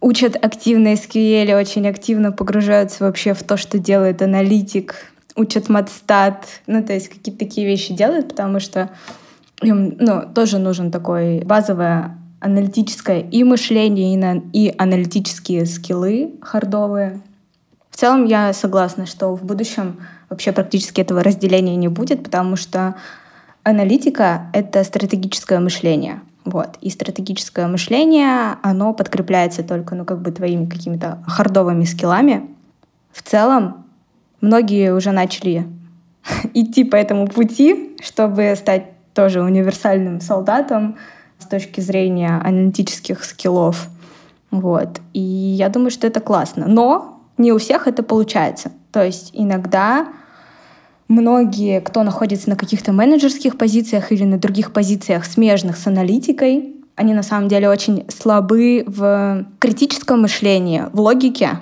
учат активно SQL, очень активно погружаются вообще в то, что делает аналитик, учат матстат, ну, то есть какие-то такие вещи делают, потому что им ну, тоже нужен такой базовое аналитическое и мышление, и, на, и аналитические скиллы хардовые. В целом я согласна, что в будущем вообще практически этого разделения не будет, потому что аналитика — это стратегическое мышление. Вот. И стратегическое мышление, оно подкрепляется только, ну, как бы твоими какими-то хардовыми скиллами. В целом, многие уже начали идти по этому пути, чтобы стать тоже универсальным солдатом с точки зрения аналитических скиллов. Вот. И я думаю, что это классно. Но не у всех это получается. То есть иногда многие, кто находится на каких-то менеджерских позициях или на других позициях, смежных с аналитикой, они на самом деле очень слабы в критическом мышлении, в логике,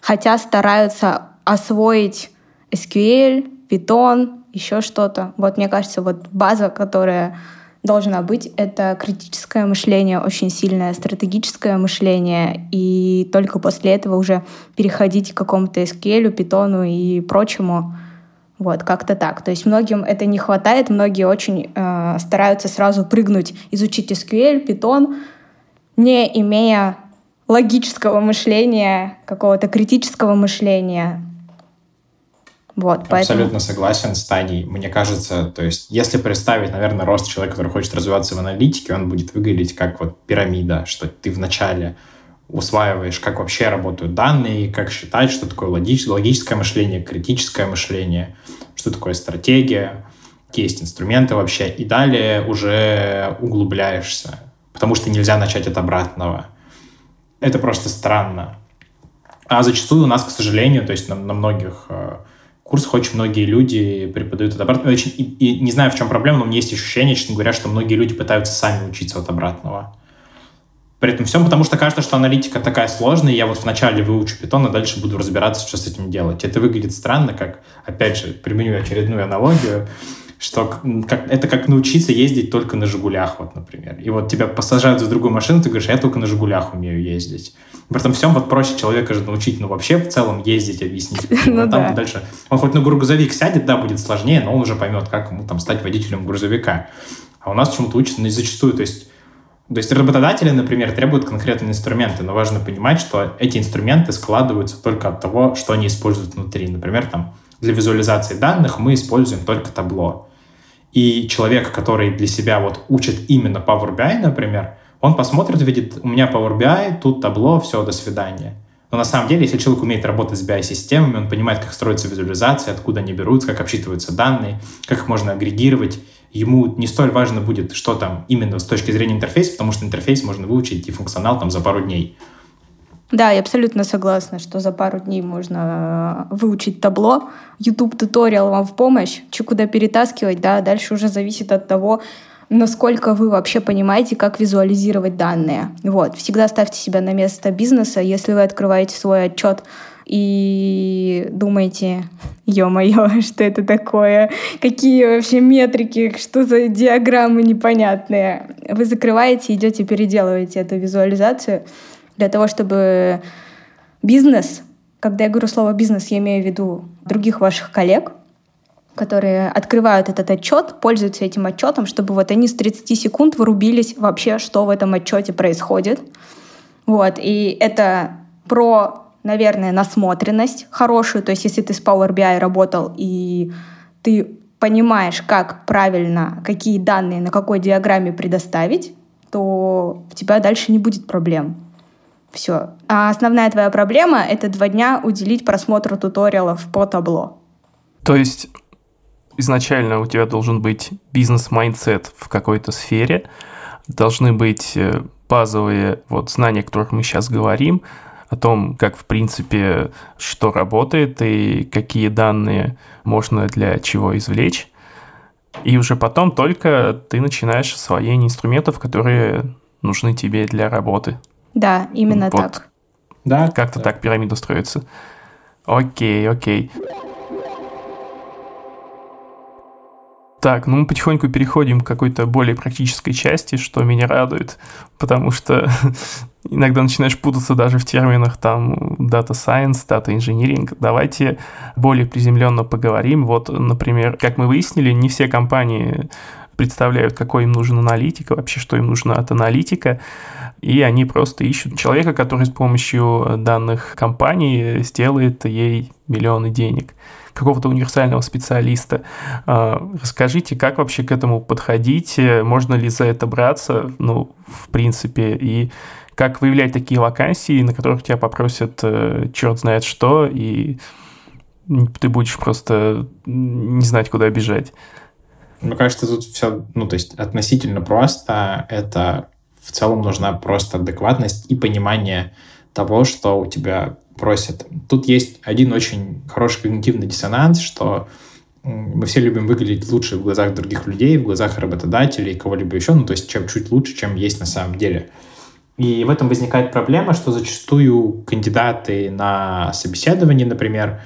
хотя стараются освоить SQL, Python, еще что-то. Вот мне кажется, вот база, которая должна быть, это критическое мышление, очень сильное стратегическое мышление, и только после этого уже переходить к какому-то SQL, питону и прочему. Вот, как-то так. То есть многим это не хватает, многие очень э, стараются сразу прыгнуть, изучить SQL, Python, не имея логического мышления, какого-то критического мышления. Вот, Абсолютно поэтому... согласен с Таней. Мне кажется, то есть, если представить, наверное, рост человека, который хочет развиваться в аналитике, он будет выглядеть как вот пирамида, что ты вначале усваиваешь, как вообще работают данные, как считать, что такое логич, логическое мышление, критическое мышление, что такое стратегия, какие есть инструменты вообще, и далее уже углубляешься, потому что нельзя начать от обратного. Это просто странно. А зачастую у нас, к сожалению, то есть на, на многих курсах очень многие люди преподают от обратного. И, и, и не знаю, в чем проблема, но у меня есть ощущение, честно говоря, что многие люди пытаются сами учиться от обратного. При этом всем, потому что кажется, что аналитика такая сложная, я вот вначале выучу питон, а дальше буду разбираться, что с этим делать. Это выглядит странно, как, опять же, применю очередную аналогию, что как, это как научиться ездить только на «Жигулях», вот, например. И вот тебя посажают за другую машину, ты говоришь, я только на «Жигулях» умею ездить. При этом всем вот проще человека же научить, ну, вообще в целом ездить, объяснить. Ну, а там дальше, он хоть на грузовик сядет, да, будет сложнее, но он уже поймет, как ему там стать водителем грузовика. А у нас чему-то учат ну, зачастую, то есть то есть работодатели, например, требуют конкретные инструменты, но важно понимать, что эти инструменты складываются только от того, что они используют внутри. Например, там, для визуализации данных мы используем только табло. И человек, который для себя вот учит именно Power BI, например, он посмотрит, видит, у меня Power BI, тут табло, все, до свидания. Но на самом деле, если человек умеет работать с BI-системами, он понимает, как строится визуализация, откуда они берутся, как обсчитываются данные, как их можно агрегировать, ему не столь важно будет, что там именно с точки зрения интерфейса, потому что интерфейс можно выучить и функционал там за пару дней. Да, я абсолютно согласна, что за пару дней можно э, выучить табло. YouTube туториал вам в помощь, что куда перетаскивать, да, дальше уже зависит от того, насколько вы вообще понимаете, как визуализировать данные. Вот. Всегда ставьте себя на место бизнеса. Если вы открываете свой отчет и думаете, ё-моё, что это такое, какие вообще метрики, что за диаграммы непонятные. Вы закрываете, идете, переделываете эту визуализацию для того, чтобы бизнес, когда я говорю слово бизнес, я имею в виду других ваших коллег, которые открывают этот отчет, пользуются этим отчетом, чтобы вот они с 30 секунд вырубились вообще, что в этом отчете происходит. Вот, и это про, наверное, насмотренность хорошую, то есть если ты с Power BI работал и ты понимаешь, как правильно, какие данные на какой диаграмме предоставить, то у тебя дальше не будет проблем. Все. А основная твоя проблема — это два дня уделить просмотру туториалов по Tableau. То есть изначально у тебя должен быть business mindset в какой-то сфере, должны быть э, базовые вот знания, о которых мы сейчас говорим, о том, как, в принципе, что работает и какие данные можно для чего извлечь. И уже потом только ты начинаешь освоение инструментов, которые нужны тебе для работы. Да, именно вот. так. Да. Как-то да. так пирамида строится. Окей, окей. Так, ну мы потихоньку переходим к какой-то более практической части, что меня радует, потому что иногда начинаешь путаться даже в терминах там Data Science, Data Engineering. Давайте более приземленно поговорим. Вот, например, как мы выяснили, не все компании представляют, какой им нужен аналитик, вообще что им нужно от аналитика, и они просто ищут человека, который с помощью данных компании сделает ей миллионы денег какого-то универсального специалиста. А, расскажите, как вообще к этому подходить, можно ли за это браться, ну, в принципе, и как выявлять такие вакансии, на которых тебя попросят э, черт знает что, и ты будешь просто не знать, куда бежать. Мне кажется, тут все, ну, то есть относительно просто. Это в целом нужна просто адекватность и понимание того, что у тебя просят. Тут есть один очень хороший когнитивный диссонанс, что мы все любим выглядеть лучше в глазах других людей, в глазах работодателей, кого-либо еще, ну, то есть чем чуть лучше, чем есть на самом деле. И в этом возникает проблема, что зачастую кандидаты на собеседование, например,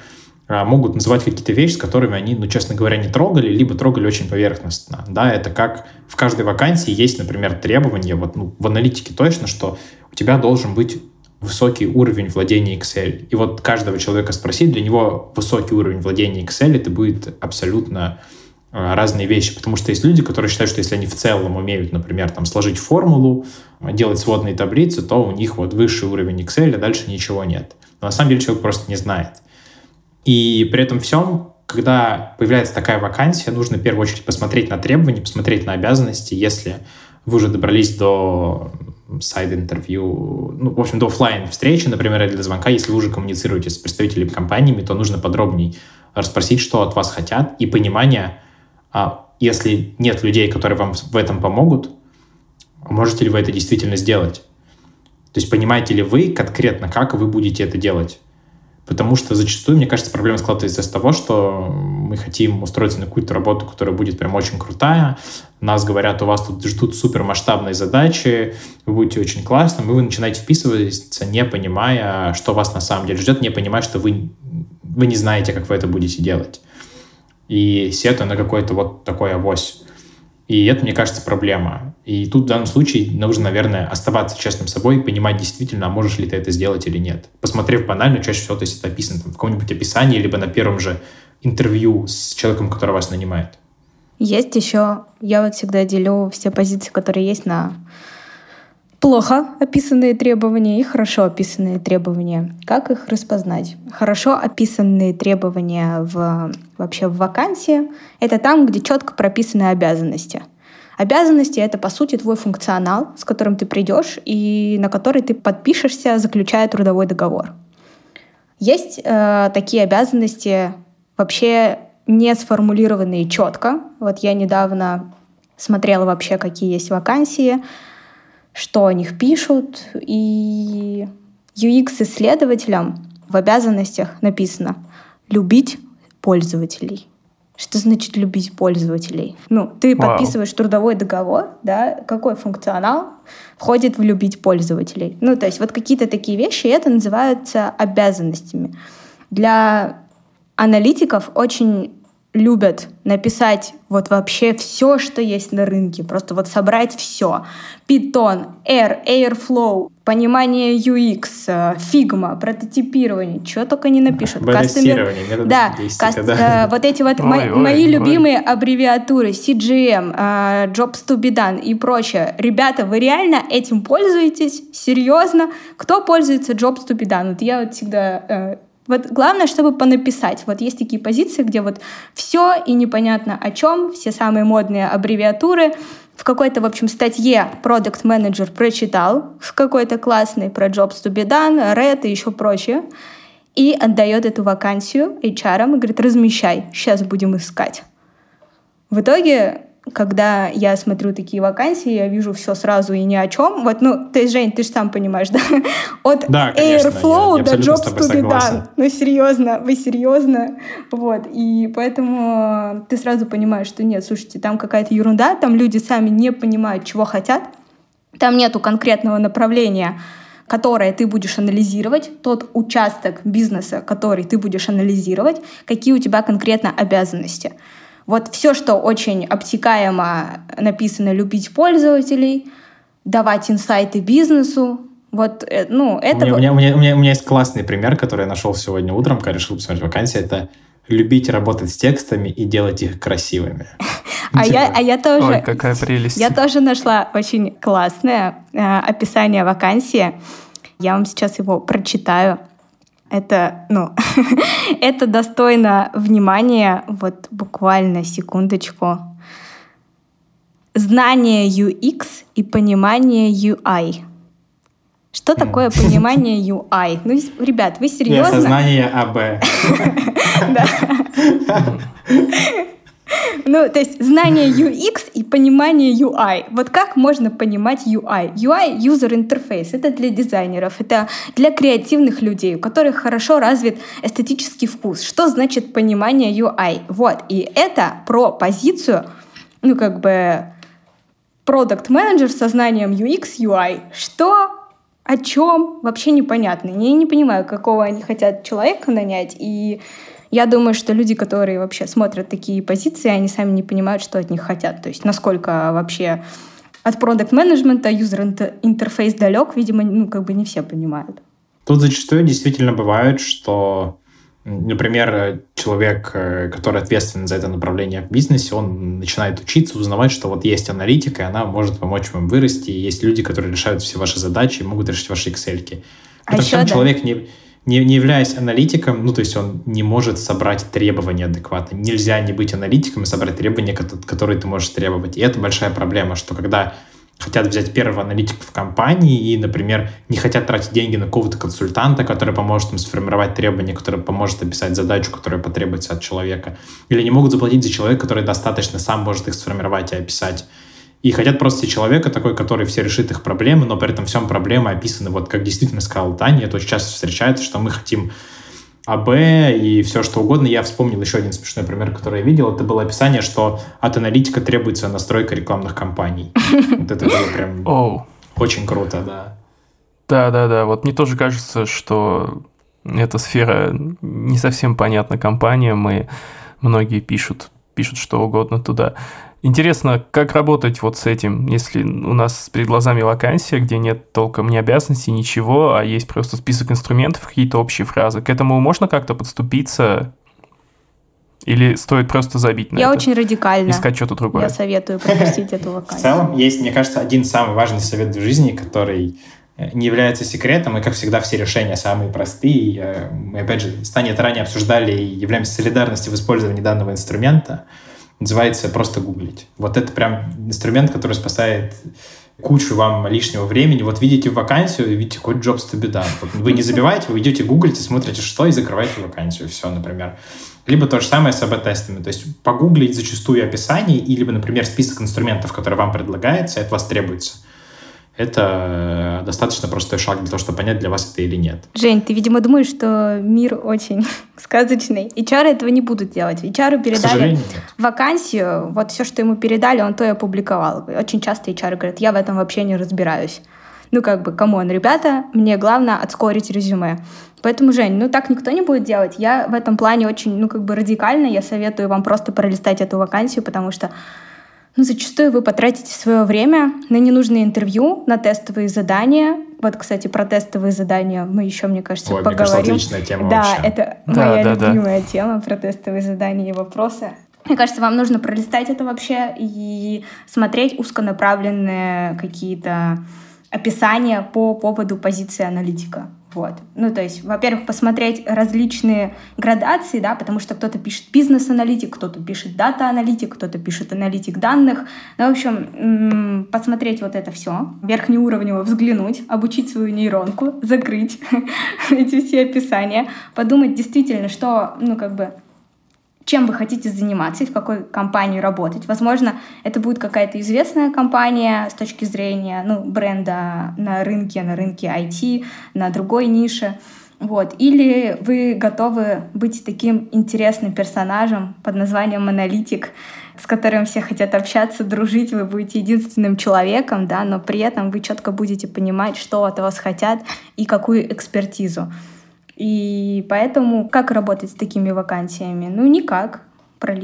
могут называть какие-то вещи, с которыми они, ну, честно говоря, не трогали, либо трогали очень поверхностно. Да, это как в каждой вакансии есть, например, требования, вот ну, в аналитике точно, что у тебя должен быть высокий уровень владения Excel. И вот каждого человека спросить, для него высокий уровень владения Excel это будет абсолютно э, разные вещи, потому что есть люди, которые считают, что если они в целом умеют, например, там, сложить формулу, делать сводные таблицы, то у них вот высший уровень Excel, а дальше ничего нет. Но на самом деле человек просто не знает. И при этом всем, когда появляется такая вакансия, нужно в первую очередь посмотреть на требования, посмотреть на обязанности. Если вы уже добрались до сайд-интервью, ну, в общем, до офлайн встречи, например, или до звонка, если вы уже коммуницируете с представителями компаниями, то нужно подробнее расспросить, что от вас хотят, и понимание, а если нет людей, которые вам в этом помогут, можете ли вы это действительно сделать? То есть понимаете ли вы конкретно, как вы будете это делать? Потому что зачастую, мне кажется, проблема складывается из того, что мы хотим устроиться на какую-то работу, которая будет прям очень крутая. Нас говорят, у вас тут ждут супер масштабные задачи, вы будете очень классным, и вы начинаете вписываться, не понимая, что вас на самом деле ждет, не понимая, что вы, вы не знаете, как вы это будете делать. И сетуя на какой-то вот такой авось. И это, мне кажется, проблема. И тут в данном случае нужно, наверное, оставаться честным собой и понимать действительно, а можешь ли ты это сделать или нет. Посмотрев банально, чаще всего то есть это описано там, в каком-нибудь описании, либо на первом же интервью с человеком, который вас нанимает. Есть еще, я вот всегда делю все позиции, которые есть на плохо описанные требования и хорошо описанные требования. Как их распознать? Хорошо описанные требования в, вообще в вакансии — это там, где четко прописаны обязанности. Обязанности — это, по сути, твой функционал, с которым ты придешь и на который ты подпишешься, заключая трудовой договор. Есть э, такие обязанности вообще не сформулированные четко. Вот я недавно смотрела вообще, какие есть вакансии — что о них пишут. И UX-исследователям в обязанностях написано «любить пользователей». Что значит любить пользователей? Ну, ты Вау. подписываешь трудовой договор, да, какой функционал входит в любить пользователей. Ну, то есть вот какие-то такие вещи, это называются обязанностями. Для аналитиков очень любят написать вот вообще все, что есть на рынке, просто вот собрать все. Python, R, Airflow, понимание UX, Figma, прототипирование, что только не напишут. Customer... Да, каст... да. Э, вот эти вот ой, мо- ой, мои ой. любимые аббревиатуры, CGM, э, Jobs to be done и прочее. Ребята, вы реально этим пользуетесь? Серьезно? Кто пользуется Jobs to be done? Вот я вот всегда э, Вот главное, чтобы понаписать. Вот есть такие позиции, где вот все и непонятно о чем, все самые модные аббревиатуры. В какой-то, в общем, статье продукт менеджер прочитал, в какой-то классный про Jobs to be done, Red и еще прочее, и отдает эту вакансию HR и говорит, размещай, сейчас будем искать. В итоге когда я смотрю такие вакансии, я вижу все сразу и ни о чем. Вот, ну, то есть, Жень, ты же сам понимаешь, да? От да, конечно, Airflow я, до Jobs to be done. Ну, серьезно, вы серьезно? Вот, и поэтому ты сразу понимаешь, что нет, слушайте, там какая-то ерунда, там люди сами не понимают, чего хотят, там нету конкретного направления, которое ты будешь анализировать, тот участок бизнеса, который ты будешь анализировать, какие у тебя конкретно обязанности. Вот все, что очень обтекаемо написано «любить пользователей», давать инсайты бизнесу, вот, э, ну, это... У меня, у, меня, у, меня, у меня есть классный пример, который я нашел сегодня утром, когда решил посмотреть вакансии. Это любить работать с текстами и делать их красивыми. А я, а я тоже... Ой, какая прелесть. Я тоже нашла очень классное э, описание вакансии. Я вам сейчас его прочитаю. Это, ну, это достойно внимания. Вот буквально секундочку. Знание UX и понимание UI. Что такое понимание UI? Ну, ребят, вы серьезно? Осознание АБ. Да. Ну, то есть знание UX и понимание UI. Вот как можно понимать UI? UI — user interface. Это для дизайнеров, это для креативных людей, у которых хорошо развит эстетический вкус. Что значит понимание UI? Вот, и это про позицию, ну, как бы, продукт менеджер со знанием UX, UI. Что о чем вообще непонятно. Я не понимаю, какого они хотят человека нанять, и я думаю, что люди, которые вообще смотрят такие позиции, они сами не понимают, что от них хотят. То есть насколько вообще от продукт менеджмента юзер интерфейс далек, видимо, ну, как бы не все понимают. Тут зачастую действительно бывает, что, например, человек, э, который ответственен за это направление в бизнесе, он начинает учиться, узнавать, что вот есть аналитика, и она может помочь вам вырасти, и есть люди, которые решают все ваши задачи и могут решить ваши excel А При этом человек не не, не являясь аналитиком, ну, то есть он не может собрать требования адекватно. Нельзя не быть аналитиком и собрать требования, которые ты можешь требовать. И это большая проблема, что когда хотят взять первого аналитика в компании и, например, не хотят тратить деньги на какого-то консультанта, который поможет им сформировать требования, который поможет описать задачу, которая потребуется от человека, или не могут заплатить за человека, который достаточно сам может их сформировать и описать и хотят просто человека такой, который все решит их проблемы, но при этом всем проблемы описаны, вот как действительно сказал Таня, это очень часто встречается, что мы хотим АБ и все что угодно. Я вспомнил еще один смешной пример, который я видел. Это было описание, что от аналитика требуется настройка рекламных кампаний. Вот это было прям очень круто, да. Да-да-да, вот мне тоже кажется, что эта сфера не совсем понятна компаниям, и многие пишут, пишут что угодно туда. Интересно, как работать вот с этим, если у нас перед глазами вакансия, где нет толком ни обязанностей, ничего, а есть просто список инструментов, какие-то общие фразы. К этому можно как-то подступиться? Или стоит просто забить на Я это? очень радикально. Искать что-то другое. Я советую пропустить эту вакансию. В целом, есть, мне кажется, один самый важный совет в жизни, который э, не является секретом, и, как всегда, все решения самые простые. Э, мы, опять же, с Таней это ранее обсуждали и являемся солидарностью в использовании данного инструмента – называется просто гуглить. Вот это прям инструмент, который спасает кучу вам лишнего времени. Вот видите вакансию, видите какой jobs to be done. Вот вы не забиваете, вы идете гуглите, смотрите, что, и закрываете вакансию. Все, например. Либо то же самое с АБ-тестами. То есть погуглить зачастую описание, и либо, например, список инструментов, которые вам предлагается, от вас требуется это э, достаточно простой шаг для того, чтобы понять, для вас это или нет. Жень, ты, видимо, думаешь, что мир очень сказочный. HR этого не будут делать. HR передали вакансию, вот все, что ему передали, он то и опубликовал. Очень часто HR говорят, я в этом вообще не разбираюсь. Ну, как бы, come on, ребята, мне главное отскорить резюме. Поэтому, Жень, ну так никто не будет делать. Я в этом плане очень, ну, как бы радикально. Я советую вам просто пролистать эту вакансию, потому что ну, зачастую вы потратите свое время на ненужные интервью, на тестовые задания. Вот, кстати, про тестовые задания мы еще, мне кажется, Ой, поговорим. Мне кажется, отличная тема Да, вообще. это да, моя да, любимая да. тема про тестовые задания и вопросы. Мне кажется, вам нужно пролистать это вообще и смотреть узконаправленные какие-то описания по поводу позиции аналитика. Вот. Ну, то есть, во-первых, посмотреть различные градации, да, потому что кто-то пишет бизнес-аналитик, кто-то пишет дата-аналитик, кто-то пишет аналитик данных. Ну, в общем, посмотреть вот это все, верхнеуровнево взглянуть, обучить свою нейронку, закрыть эти все описания, подумать действительно, что, ну, как бы, чем вы хотите заниматься и в какой компании работать. Возможно, это будет какая-то известная компания с точки зрения ну, бренда на рынке, на рынке IT, на другой нише. Вот. Или вы готовы быть таким интересным персонажем под названием аналитик, с которым все хотят общаться, дружить, вы будете единственным человеком, да, но при этом вы четко будете понимать, что от вас хотят и какую экспертизу. И поэтому как работать с такими вакансиями? Ну, никак.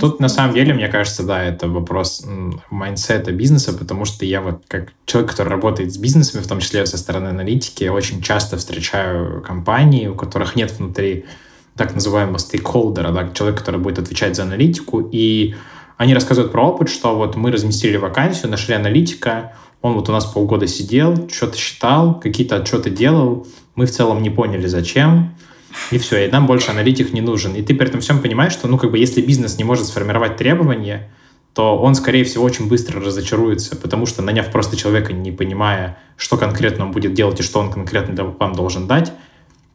Тут на самом деле, мне кажется, да, это вопрос майндсета бизнеса, потому что я вот как человек, который работает с бизнесами, в том числе со стороны аналитики, очень часто встречаю компании, у которых нет внутри так называемого стейкхолдера, да, человек, который будет отвечать за аналитику, и они рассказывают про опыт, что вот мы разместили вакансию, нашли аналитика, он вот у нас полгода сидел, что-то считал, какие-то отчеты делал, мы в целом не поняли, зачем, и все, и нам больше аналитик не нужен. И ты при этом всем понимаешь, что, ну, как бы, если бизнес не может сформировать требования, то он, скорее всего, очень быстро разочаруется, потому что, наняв просто человека, не понимая, что конкретно он будет делать и что он конкретно вам должен дать,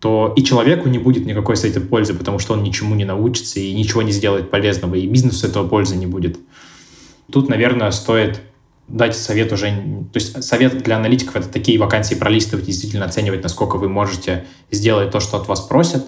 то и человеку не будет никакой с этим пользы, потому что он ничему не научится и ничего не сделает полезного, и бизнесу этого пользы не будет. Тут, наверное, стоит дать совет уже, то есть совет для аналитиков это такие вакансии пролистывать, действительно оценивать, насколько вы можете сделать то, что от вас просят.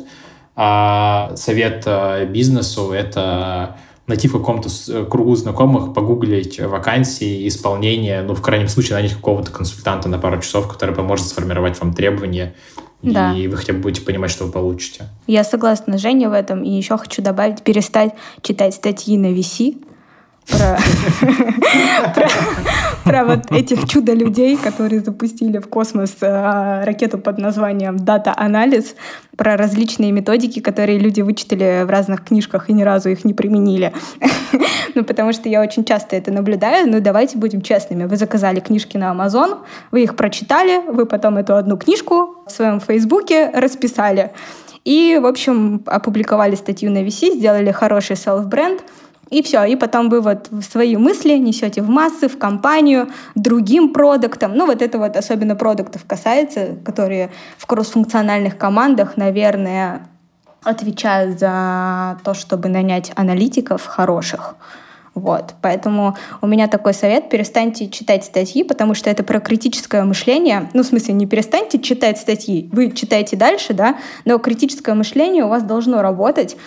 А совет э, бизнесу это найти в каком-то э, кругу знакомых, погуглить вакансии, исполнение, ну, в крайнем случае, нанять какого-то консультанта на пару часов, который поможет сформировать вам требования, да. и вы хотя бы будете понимать, что вы получите. Я согласна, Женя, в этом. И еще хочу добавить, перестать читать статьи на VC, про, про, про вот этих чудо-людей, которые запустили в космос э, ракету под названием Data Analysis, про различные методики, которые люди вычитали в разных книжках и ни разу их не применили. ну, потому что я очень часто это наблюдаю. Ну, давайте будем честными. Вы заказали книжки на Amazon, вы их прочитали, вы потом эту одну книжку в своем Фейсбуке расписали. И, в общем, опубликовали статью на VC, сделали хороший селф-бренд — и все, и потом вы вот свои мысли несете в массы, в компанию, другим продуктам. Ну, вот это вот особенно продуктов касается, которые в кроссфункциональных командах, наверное, отвечают за то, чтобы нанять аналитиков хороших. Вот. Поэтому у меня такой совет, перестаньте читать статьи, потому что это про критическое мышление. Ну, в смысле, не перестаньте читать статьи, вы читаете дальше, да, но критическое мышление у вас должно работать,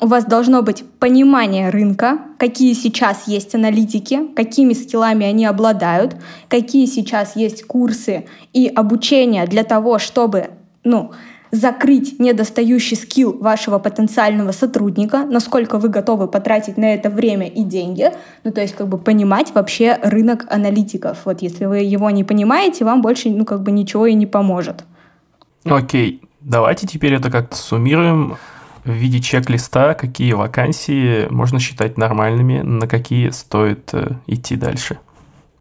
у вас должно быть понимание рынка, какие сейчас есть аналитики, какими скиллами они обладают, какие сейчас есть курсы и обучение для того, чтобы ну, закрыть недостающий скилл вашего потенциального сотрудника, насколько вы готовы потратить на это время и деньги, ну то есть как бы понимать вообще рынок аналитиков. Вот если вы его не понимаете, вам больше ну как бы ничего и не поможет. Окей, давайте теперь это как-то суммируем в виде чек-листа, какие вакансии можно считать нормальными, на какие стоит э, идти дальше.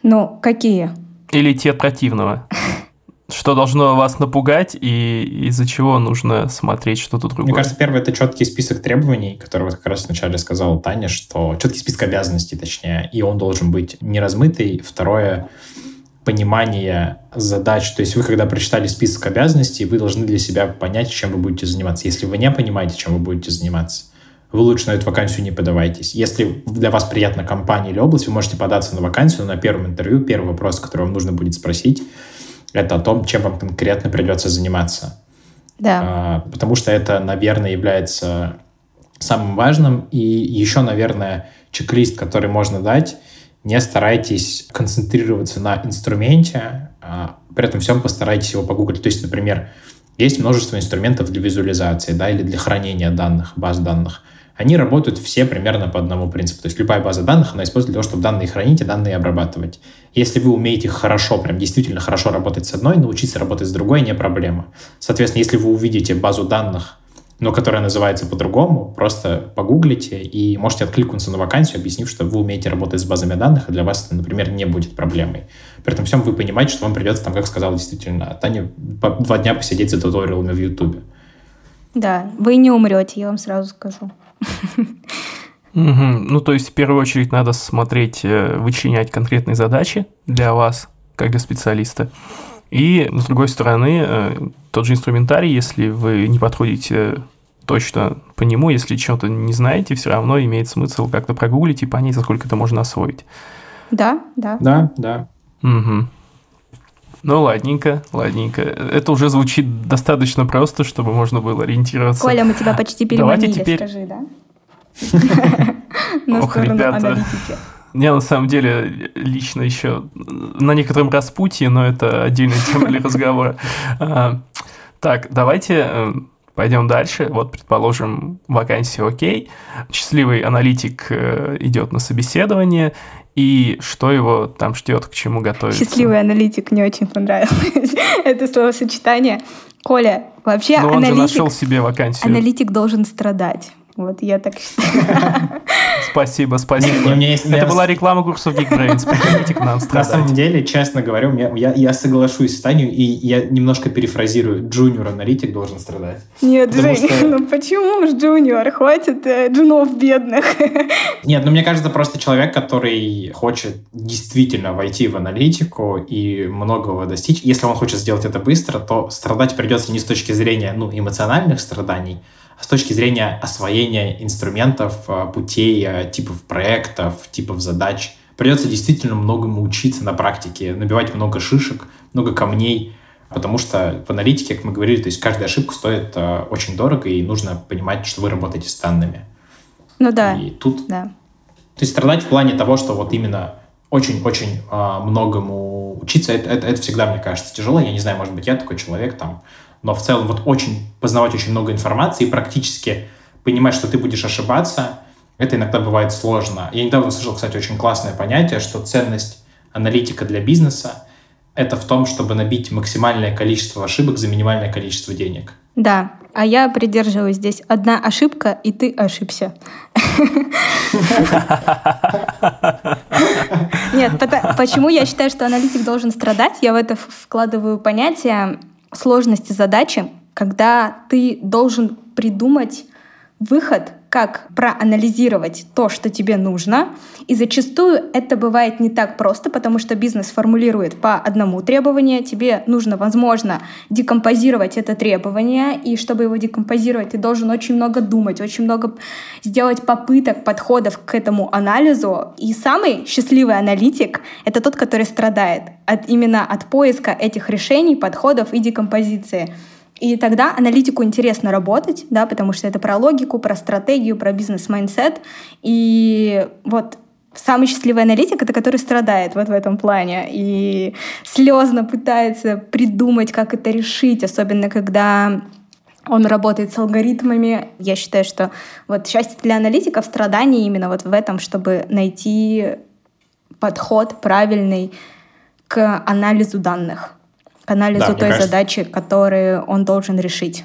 Ну, какие? Или идти от противного. Что должно вас напугать и из-за чего нужно смотреть что-то другое? Мне кажется, первое — это четкий список требований, который вот как раз вначале сказала Таня, что четкий список обязанностей, точнее, и он должен быть не размытый. Второе — понимание задач. То есть вы, когда прочитали список обязанностей, вы должны для себя понять, чем вы будете заниматься. Если вы не понимаете, чем вы будете заниматься, вы лучше на эту вакансию не подавайтесь. Если для вас приятна компания или область, вы можете податься на вакансию, но на первом интервью первый вопрос, который вам нужно будет спросить, это о том, чем вам конкретно придется заниматься. Да. А, потому что это, наверное, является самым важным. И еще, наверное, чек-лист, который можно дать, не старайтесь концентрироваться на инструменте, а при этом всем постарайтесь его погуглить. То есть, например, есть множество инструментов для визуализации да, или для хранения данных, баз данных. Они работают все примерно по одному принципу. То есть любая база данных, она используется для того, чтобы данные хранить и данные обрабатывать. Если вы умеете хорошо, прям действительно хорошо работать с одной, научиться работать с другой не проблема. Соответственно, если вы увидите базу данных но которая называется по-другому. Просто погуглите и можете откликнуться на вакансию, объяснив, что вы умеете работать с базами данных, и для вас это, например, не будет проблемой. При этом всем вы понимаете, что вам придется, там, как сказал действительно Таня, два дня посидеть за туториалами в Ютубе. Да, вы не умрете, я вам сразу скажу. Угу. Ну, то есть, в первую очередь, надо смотреть, э, вычленять конкретные задачи для вас, как для специалиста. И, с другой стороны, э, тот же инструментарий, если вы не подходите точно по нему, если чего-то не знаете, все равно имеет смысл как-то прогуглить и понять, за сколько это можно освоить. Да, да. Да, да. Угу. Ну, ладненько, ладненько. Это уже звучит достаточно просто, чтобы можно было ориентироваться. Коля, мы тебя почти переманили, Давайте теперь... скажи, да? На Ох, ребята. Я на самом деле лично еще на некотором распутье, но это отдельная тема для разговора. А, так, давайте э, пойдем дальше. Вот, предположим, вакансия окей. Счастливый аналитик э, идет на собеседование, и что его там ждет, к чему готовится. Счастливый аналитик мне очень понравилось это словосочетание. Коля, вообще Но аналитик... он же нашел себе вакансию. Аналитик должен страдать. Вот я так считаю. Спасибо, спасибо. Это была реклама курсов Geekbrains. Приходите к нам На самом деле, честно говоря, я, я соглашусь с Таней, и я немножко перефразирую. Джуниор-аналитик должен страдать. Нет, Жень, ну почему уж джуниор? Хватит э, джунов бедных. Нет, ну мне кажется, просто человек, который хочет действительно войти в аналитику и многого достичь, если он хочет сделать это быстро, то страдать придется не с точки зрения ну, эмоциональных страданий, с точки зрения освоения инструментов, а, путей, а, типов проектов, типов задач. Придется действительно многому учиться на практике, набивать много шишек, много камней, потому что в аналитике, как мы говорили, то есть каждая ошибка стоит э, очень дорого, и нужно понимать, что вы работаете с данными. Ну да. И тут... Да. То есть страдать в плане того, что вот именно очень-очень э, многому учиться, это, это, это всегда, мне кажется, тяжело. Я не знаю, может быть, я такой человек, там, но в целом вот очень познавать очень много информации и практически понимать, что ты будешь ошибаться, это иногда бывает сложно. Я недавно слышал, кстати, очень классное понятие, что ценность аналитика для бизнеса — это в том, чтобы набить максимальное количество ошибок за минимальное количество денег. Да, а я придерживаюсь здесь одна ошибка, и ты ошибся. Нет, почему я считаю, что аналитик должен страдать? Я в это вкладываю понятие сложности задачи, когда ты должен придумать выход, как проанализировать то, что тебе нужно. И зачастую это бывает не так просто, потому что бизнес формулирует по одному требованию. Тебе нужно, возможно, декомпозировать это требование. И чтобы его декомпозировать, ты должен очень много думать, очень много сделать попыток, подходов к этому анализу. И самый счастливый аналитик — это тот, который страдает от, именно от поиска этих решений, подходов и декомпозиции. И тогда аналитику интересно работать, да, потому что это про логику, про стратегию, про бизнес- mindset. И вот самый счастливый аналитик — это который страдает вот в этом плане и слезно пытается придумать, как это решить, особенно когда он работает с алгоритмами. Я считаю, что вот счастье для аналитиков — страдание именно вот в этом, чтобы найти подход правильный к анализу данных к анализу да, той кажется, задачи, которую он должен решить.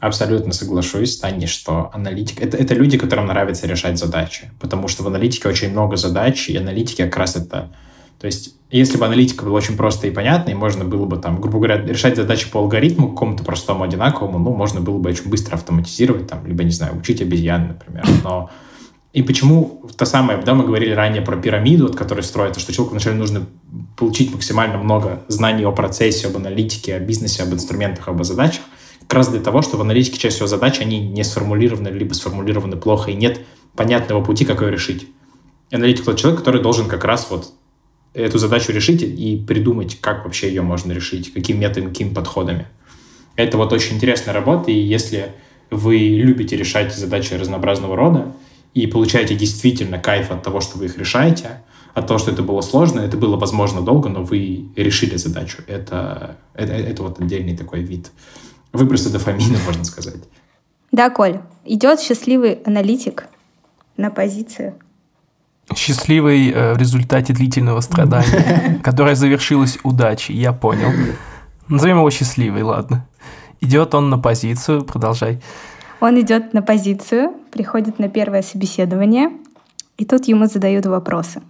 Абсолютно соглашусь, Таня, что аналитик это, это люди, которым нравится решать задачи. Потому что в аналитике очень много задач, и аналитики как раз это. То есть, если бы аналитика была очень простая и понятная, и можно было бы там, грубо говоря, решать задачи по алгоритму какому-то простому, одинаковому, ну, можно было бы очень быстро автоматизировать, там, либо, не знаю, учить обезьян, например. Но и почему то самое, да, мы говорили ранее про пирамиду, от которой строится, что человеку вначале нужно получить максимально много знаний о процессе, об аналитике, о бизнесе, об инструментах, об задачах, как раз для того, что в аналитике часть всего задач, они не сформулированы, либо сформулированы плохо, и нет понятного пути, как ее решить. Аналитик тот человек, который должен как раз вот эту задачу решить и придумать, как вообще ее можно решить, каким методом, какими подходами. Это вот очень интересная работа, и если вы любите решать задачи разнообразного рода, и получаете действительно кайф от того, что вы их решаете, от того, что это было сложно, это было, возможно, долго, но вы решили задачу. Это, это, это вот отдельный такой вид выброса дофамина, можно сказать. Да, Коль, идет счастливый аналитик на позицию. Счастливый э, в результате длительного страдания, которое завершилось удачей, я понял. Назовем его счастливый, ладно. Идет он на позицию, продолжай. Он идет на позицию, приходит на первое собеседование, и тут ему задают вопросы.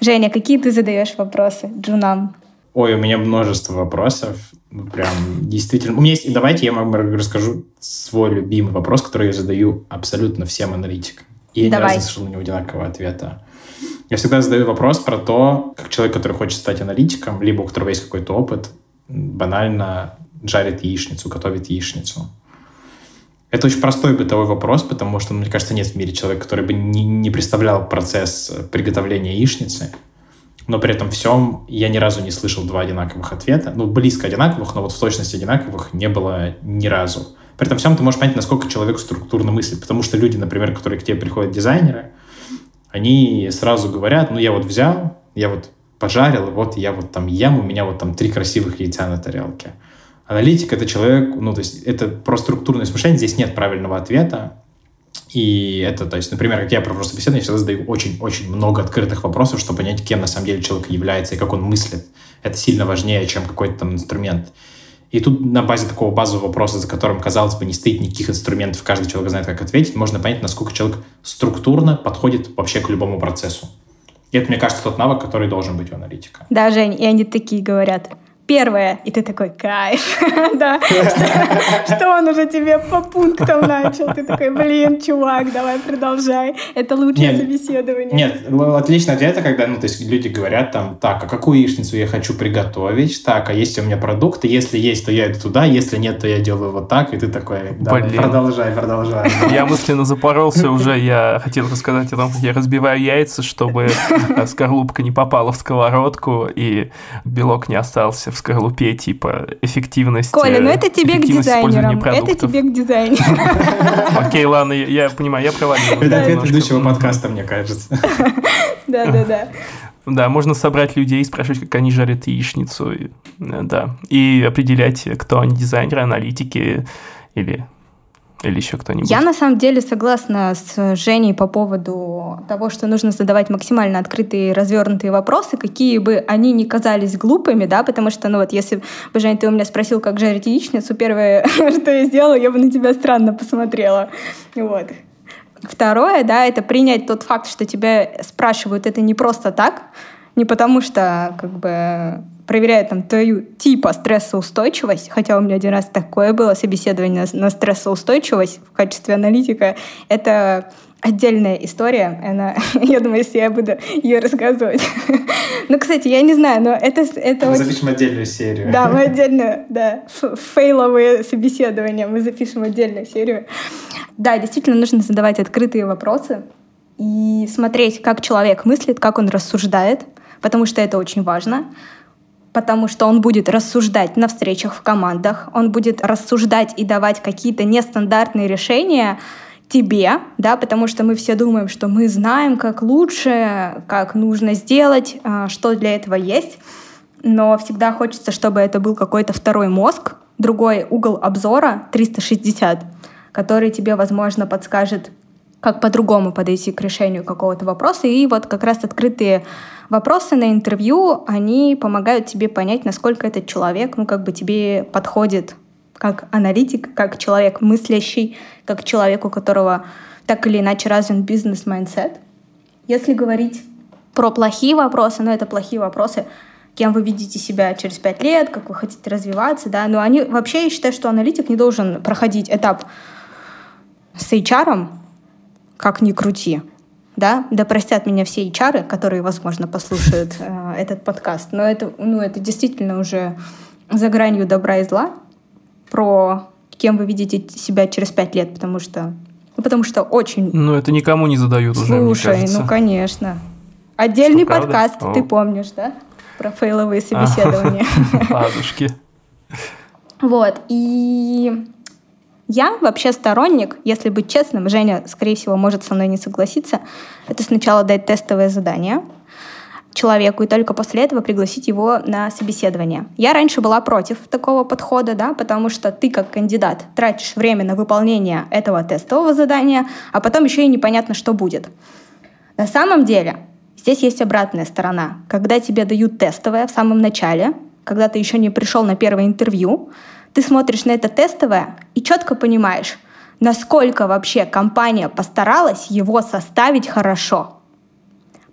Женя, какие ты задаешь вопросы джунам? Ой, у меня множество вопросов. Ну, прям действительно. У меня есть... Давайте я вам расскажу свой любимый вопрос, который я задаю абсолютно всем аналитикам. И я Давай. ни разу не слышал на него одинакового ответа. Я всегда задаю вопрос про то, как человек, который хочет стать аналитиком, либо у которого есть какой-то опыт, банально жарит яичницу, готовит яичницу. Это очень простой бытовой вопрос, потому что, мне кажется, нет в мире человека, который бы не, не представлял процесс приготовления яичницы. Но при этом всем я ни разу не слышал два одинаковых ответа. Ну, близко одинаковых, но вот в точности одинаковых не было ни разу. При этом всем ты можешь понять, насколько человек структурно мыслит. Потому что люди, например, которые к тебе приходят дизайнеры, они сразу говорят, ну, я вот взял, я вот пожарил, вот я вот там ем, у меня вот там три красивых яйца на тарелке. Аналитик — это человек, ну, то есть это про структурное смышление, здесь нет правильного ответа. И это, то есть, например, как я провожу собеседование, я всегда задаю очень-очень много открытых вопросов, чтобы понять, кем на самом деле человек является и как он мыслит. Это сильно важнее, чем какой-то там инструмент. И тут на базе такого базового вопроса, за которым, казалось бы, не стоит никаких инструментов, каждый человек знает, как ответить, можно понять, насколько человек структурно подходит вообще к любому процессу. И это, мне кажется, тот навык, который должен быть у аналитика. Да, Жень, и они такие говорят первое, и ты такой, кайф, да, что он уже тебе по пунктам начал, ты такой, блин, чувак, давай продолжай, это лучшее собеседование. Нет, отлично ответ, когда, ну, то есть люди говорят там, так, а какую яичницу я хочу приготовить, так, а есть у меня продукты, если есть, то я иду туда, если нет, то я делаю вот так, и ты такой, продолжай, продолжай. Я мысленно запоролся уже, я хотел рассказать о том, как я разбиваю яйца, чтобы э, скорлупка не попала в сковородку, и белок не остался в скорлупе, типа эффективность. Коля, ну это тебе к дизайнерам. Это тебе к дизайнерам. Окей, ладно, я понимаю, я провалил. Это ответ предыдущего подкаста, мне кажется. Да, да, да. Да, можно собрать людей, спрашивать, как они жарят яичницу, да, и определять, кто они, дизайнеры, аналитики или или еще кто-нибудь? Я на самом деле согласна с Женей по поводу того, что нужно задавать максимально открытые, развернутые вопросы, какие бы они ни казались глупыми, да, потому что, ну вот, если бы, Жень, ты у меня спросил, как жарить яичницу, первое, что я сделала, я бы на тебя странно посмотрела. Вот. Второе, да, это принять тот факт, что тебя спрашивают это не просто так, не потому что как бы проверяют там твою типа стрессоустойчивость, хотя у меня один раз такое было собеседование на, стрессоустойчивость в качестве аналитика, это отдельная история. Она, я думаю, если я буду ее рассказывать. ну, кстати, я не знаю, но это... это мы очень... запишем отдельную серию. Да, мы отдельно, да, фейловые собеседования, мы запишем отдельную серию. Да, действительно нужно задавать открытые вопросы и смотреть, как человек мыслит, как он рассуждает, потому что это очень важно потому что он будет рассуждать на встречах в командах, он будет рассуждать и давать какие-то нестандартные решения тебе, да, потому что мы все думаем, что мы знаем, как лучше, как нужно сделать, а, что для этого есть, но всегда хочется, чтобы это был какой-то второй мозг, другой угол обзора 360, который тебе, возможно, подскажет, как по-другому подойти к решению какого-то вопроса. И вот как раз открытые Вопросы на интервью, они помогают тебе понять, насколько этот человек, ну, как бы тебе подходит как аналитик, как человек мыслящий, как человек, у которого так или иначе развит бизнес- mindset. Если говорить про плохие вопросы, ну, это плохие вопросы, кем вы видите себя через пять лет, как вы хотите развиваться, да, но они вообще, я считаю, что аналитик не должен проходить этап с HR, как ни крути да, да простят меня все HR, которые, возможно, послушают э, этот подкаст, но это, ну, это действительно уже за гранью добра и зла про кем вы видите себя через пять лет, потому что, ну, потому что очень... Ну, это никому не задают Слушай, уже, Слушай, ну, конечно. Отдельный что, подкаст, правда? ты помнишь, да? Про фейловые собеседования. Ладушки. Вот, и я вообще сторонник, если быть честным, Женя, скорее всего, может со мной не согласиться, это сначала дать тестовое задание человеку и только после этого пригласить его на собеседование. Я раньше была против такого подхода, да, потому что ты как кандидат тратишь время на выполнение этого тестового задания, а потом еще и непонятно, что будет. На самом деле, здесь есть обратная сторона. Когда тебе дают тестовое в самом начале, когда ты еще не пришел на первое интервью, ты смотришь на это тестовое и четко понимаешь, насколько вообще компания постаралась его составить хорошо.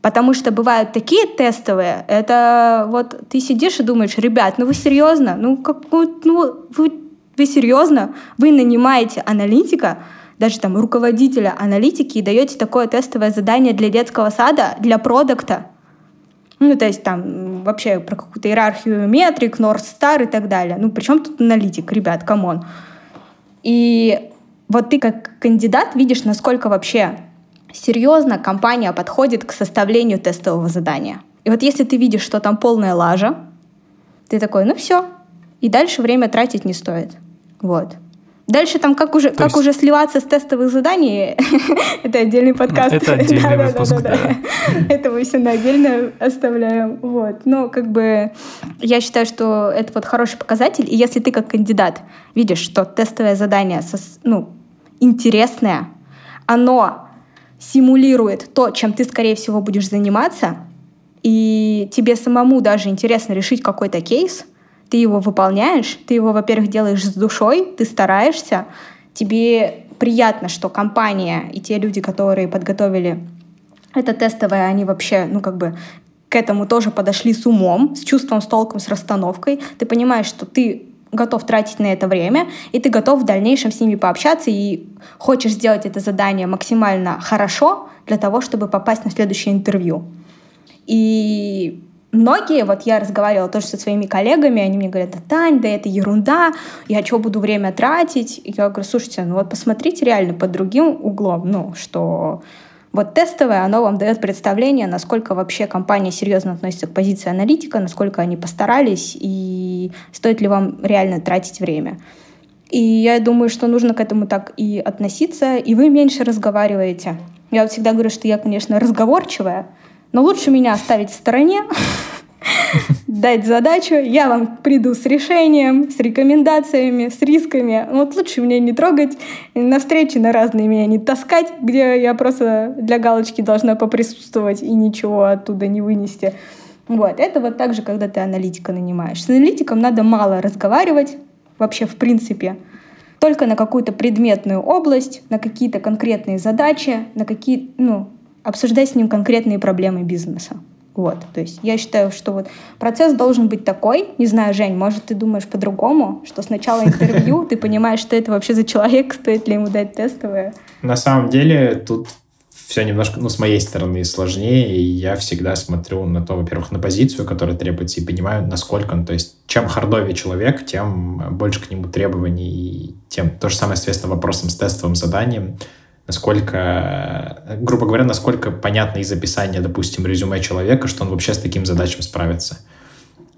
Потому что бывают такие тестовые, это вот ты сидишь и думаешь, ребят, ну вы серьезно? Ну, как, ну вы, вы серьезно? Вы нанимаете аналитика, даже там руководителя аналитики и даете такое тестовое задание для детского сада, для продукта. Ну, то есть там вообще про какую-то иерархию метрик, North Star и так далее. Ну, причем тут аналитик, ребят, come on. И вот ты как кандидат видишь, насколько вообще серьезно компания подходит к составлению тестового задания. И вот если ты видишь, что там полная лажа, ты такой, ну все, и дальше время тратить не стоит. Вот. Дальше там как уже, как есть... уже сливаться с тестовых заданий, это отдельный подкаст. Это отдельный да, выпуск, да. да, да. Это мы все на отдельно оставляем. Вот. Но как бы я считаю, что это вот хороший показатель. И если ты как кандидат видишь, что тестовое задание ну, интересное, оно симулирует то, чем ты, скорее всего, будешь заниматься, и тебе самому даже интересно решить какой-то кейс — ты его выполняешь, ты его, во-первых, делаешь с душой, ты стараешься, тебе приятно, что компания и те люди, которые подготовили это тестовое, они вообще, ну, как бы к этому тоже подошли с умом, с чувством, с толком, с расстановкой. Ты понимаешь, что ты готов тратить на это время, и ты готов в дальнейшем с ними пообщаться и хочешь сделать это задание максимально хорошо для того, чтобы попасть на следующее интервью. И многие, вот я разговаривала тоже со своими коллегами, они мне говорят, да, Тань, да это ерунда, я что буду время тратить? Я говорю, слушайте, ну вот посмотрите реально под другим углом, ну, что вот тестовое, оно вам дает представление, насколько вообще компания серьезно относится к позиции аналитика, насколько они постарались и стоит ли вам реально тратить время. И я думаю, что нужно к этому так и относиться, и вы меньше разговариваете. Я всегда говорю, что я, конечно, разговорчивая, но лучше меня оставить в стороне, дать задачу, я вам приду с решением, с рекомендациями, с рисками. Вот лучше меня не трогать, на встречи на разные меня не таскать, где я просто для галочки должна поприсутствовать и ничего оттуда не вынести. Вот, это вот так же, когда ты аналитика нанимаешь. С аналитиком надо мало разговаривать, вообще в принципе, только на какую-то предметную область, на какие-то конкретные задачи, на какие, ну, обсуждать с ним конкретные проблемы бизнеса. Вот, то есть я считаю, что вот процесс должен быть такой. Не знаю, Жень, может, ты думаешь по-другому, что сначала интервью, ты понимаешь, что это вообще за человек, стоит ли ему дать тестовое? На самом деле тут все немножко, ну, с моей стороны сложнее, и я всегда смотрю на то, во-первых, на позицию, которая требуется, и понимаю, насколько он, то есть, чем хардовее человек, тем больше к нему требований, и тем то же самое, соответственно, вопросом с тестовым заданием насколько, грубо говоря, насколько понятно из описания, допустим, резюме человека, что он вообще с таким задачам справится.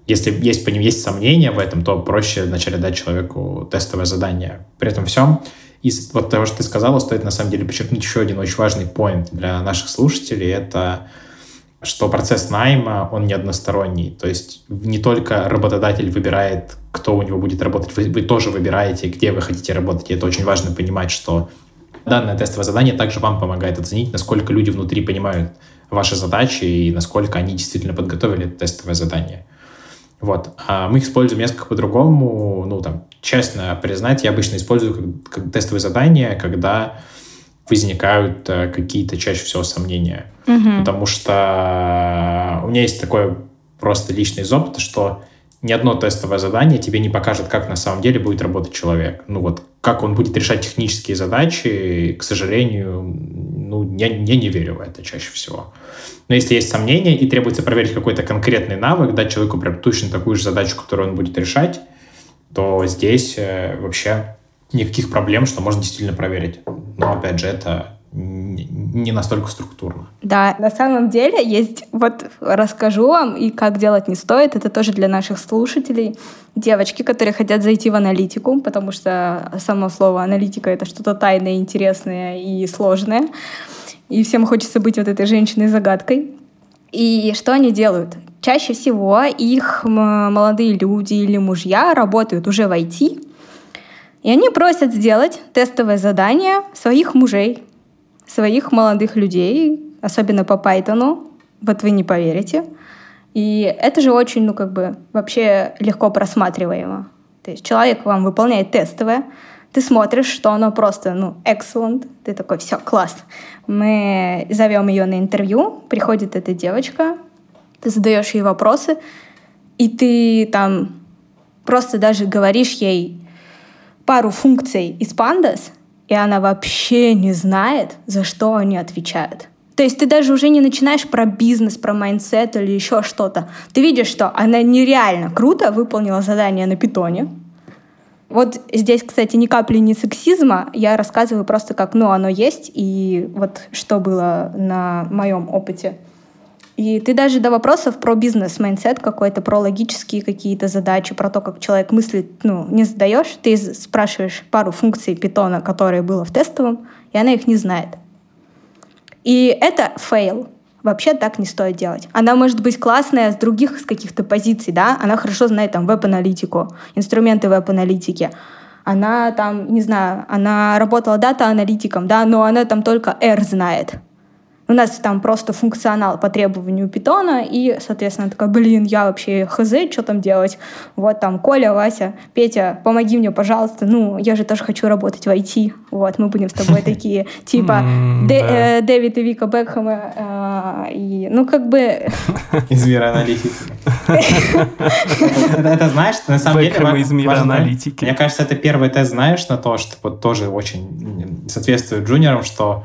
Если есть по ним есть сомнения в этом, то проще вначале дать человеку тестовое задание. При этом всем, из вот того, что ты сказала, стоит на самом деле подчеркнуть еще один очень важный поинт для наших слушателей. Это что процесс найма, он не односторонний. То есть не только работодатель выбирает, кто у него будет работать, вы, вы тоже выбираете, где вы хотите работать. И это очень важно понимать, что Данное тестовое задание также вам помогает оценить, насколько люди внутри понимают ваши задачи и насколько они действительно подготовили это тестовое задание. Вот. А мы их используем несколько по-другому. Ну, там, честно признать, я обычно использую как, как тестовое задание, когда возникают э, какие-то чаще всего сомнения. Угу. Потому что у меня есть такое просто личный из опыта, что ни одно тестовое задание тебе не покажет, как на самом деле будет работать человек. Ну вот, как он будет решать технические задачи, к сожалению, ну, я, я не верю в это чаще всего. Но если есть сомнения и требуется проверить какой-то конкретный навык, дать человеку прям точно такую же задачу, которую он будет решать, то здесь э, вообще никаких проблем, что можно действительно проверить. Но, опять же, это не настолько структурно. Да, на самом деле есть, вот расскажу вам, и как делать не стоит, это тоже для наших слушателей. Девочки, которые хотят зайти в аналитику, потому что само слово аналитика — это что-то тайное, интересное и сложное. И всем хочется быть вот этой женщиной-загадкой. И что они делают? Чаще всего их молодые люди или мужья работают уже в IT, и они просят сделать тестовое задание своих мужей, своих молодых людей, особенно по Python, вот вы не поверите. И это же очень, ну, как бы, вообще легко просматриваемо. То есть человек вам выполняет тестовое, ты смотришь, что оно просто, ну, excellent. Ты такой, все, класс. Мы зовем ее на интервью, приходит эта девочка, ты задаешь ей вопросы, и ты там просто даже говоришь ей пару функций из Pandas, и она вообще не знает, за что они отвечают. То есть ты даже уже не начинаешь про бизнес, про mindset или еще что-то. Ты видишь, что она нереально круто выполнила задание на питоне. Вот здесь, кстати, ни капли не сексизма. Я рассказываю просто, как ну, оно есть, и вот что было на моем опыте. И ты даже до вопросов про бизнес, mindset какой-то, про логические какие-то задачи, про то, как человек мыслит, ну, не задаешь. Ты спрашиваешь пару функций питона, которые было в тестовом, и она их не знает. И это фейл. Вообще так не стоит делать. Она может быть классная с других с каких-то позиций, да, она хорошо знает там веб-аналитику, инструменты веб-аналитики. Она там, не знаю, она работала дата-аналитиком, да, но она там только R знает. У нас там просто функционал по требованию питона, и, соответственно, такая, блин, я вообще хз, что там делать? Вот там Коля, Вася, Петя, помоги мне, пожалуйста. Ну, я же тоже хочу работать в IT. Вот, мы будем с тобой такие, типа э, Дэвид и Вика Бекхэма. Э, и, ну, как бы... Из мира аналитики. Это знаешь, на самом деле... из мира аналитики. Мне кажется, это первый тест, знаешь, на то, что вот тоже очень соответствует джуниорам, что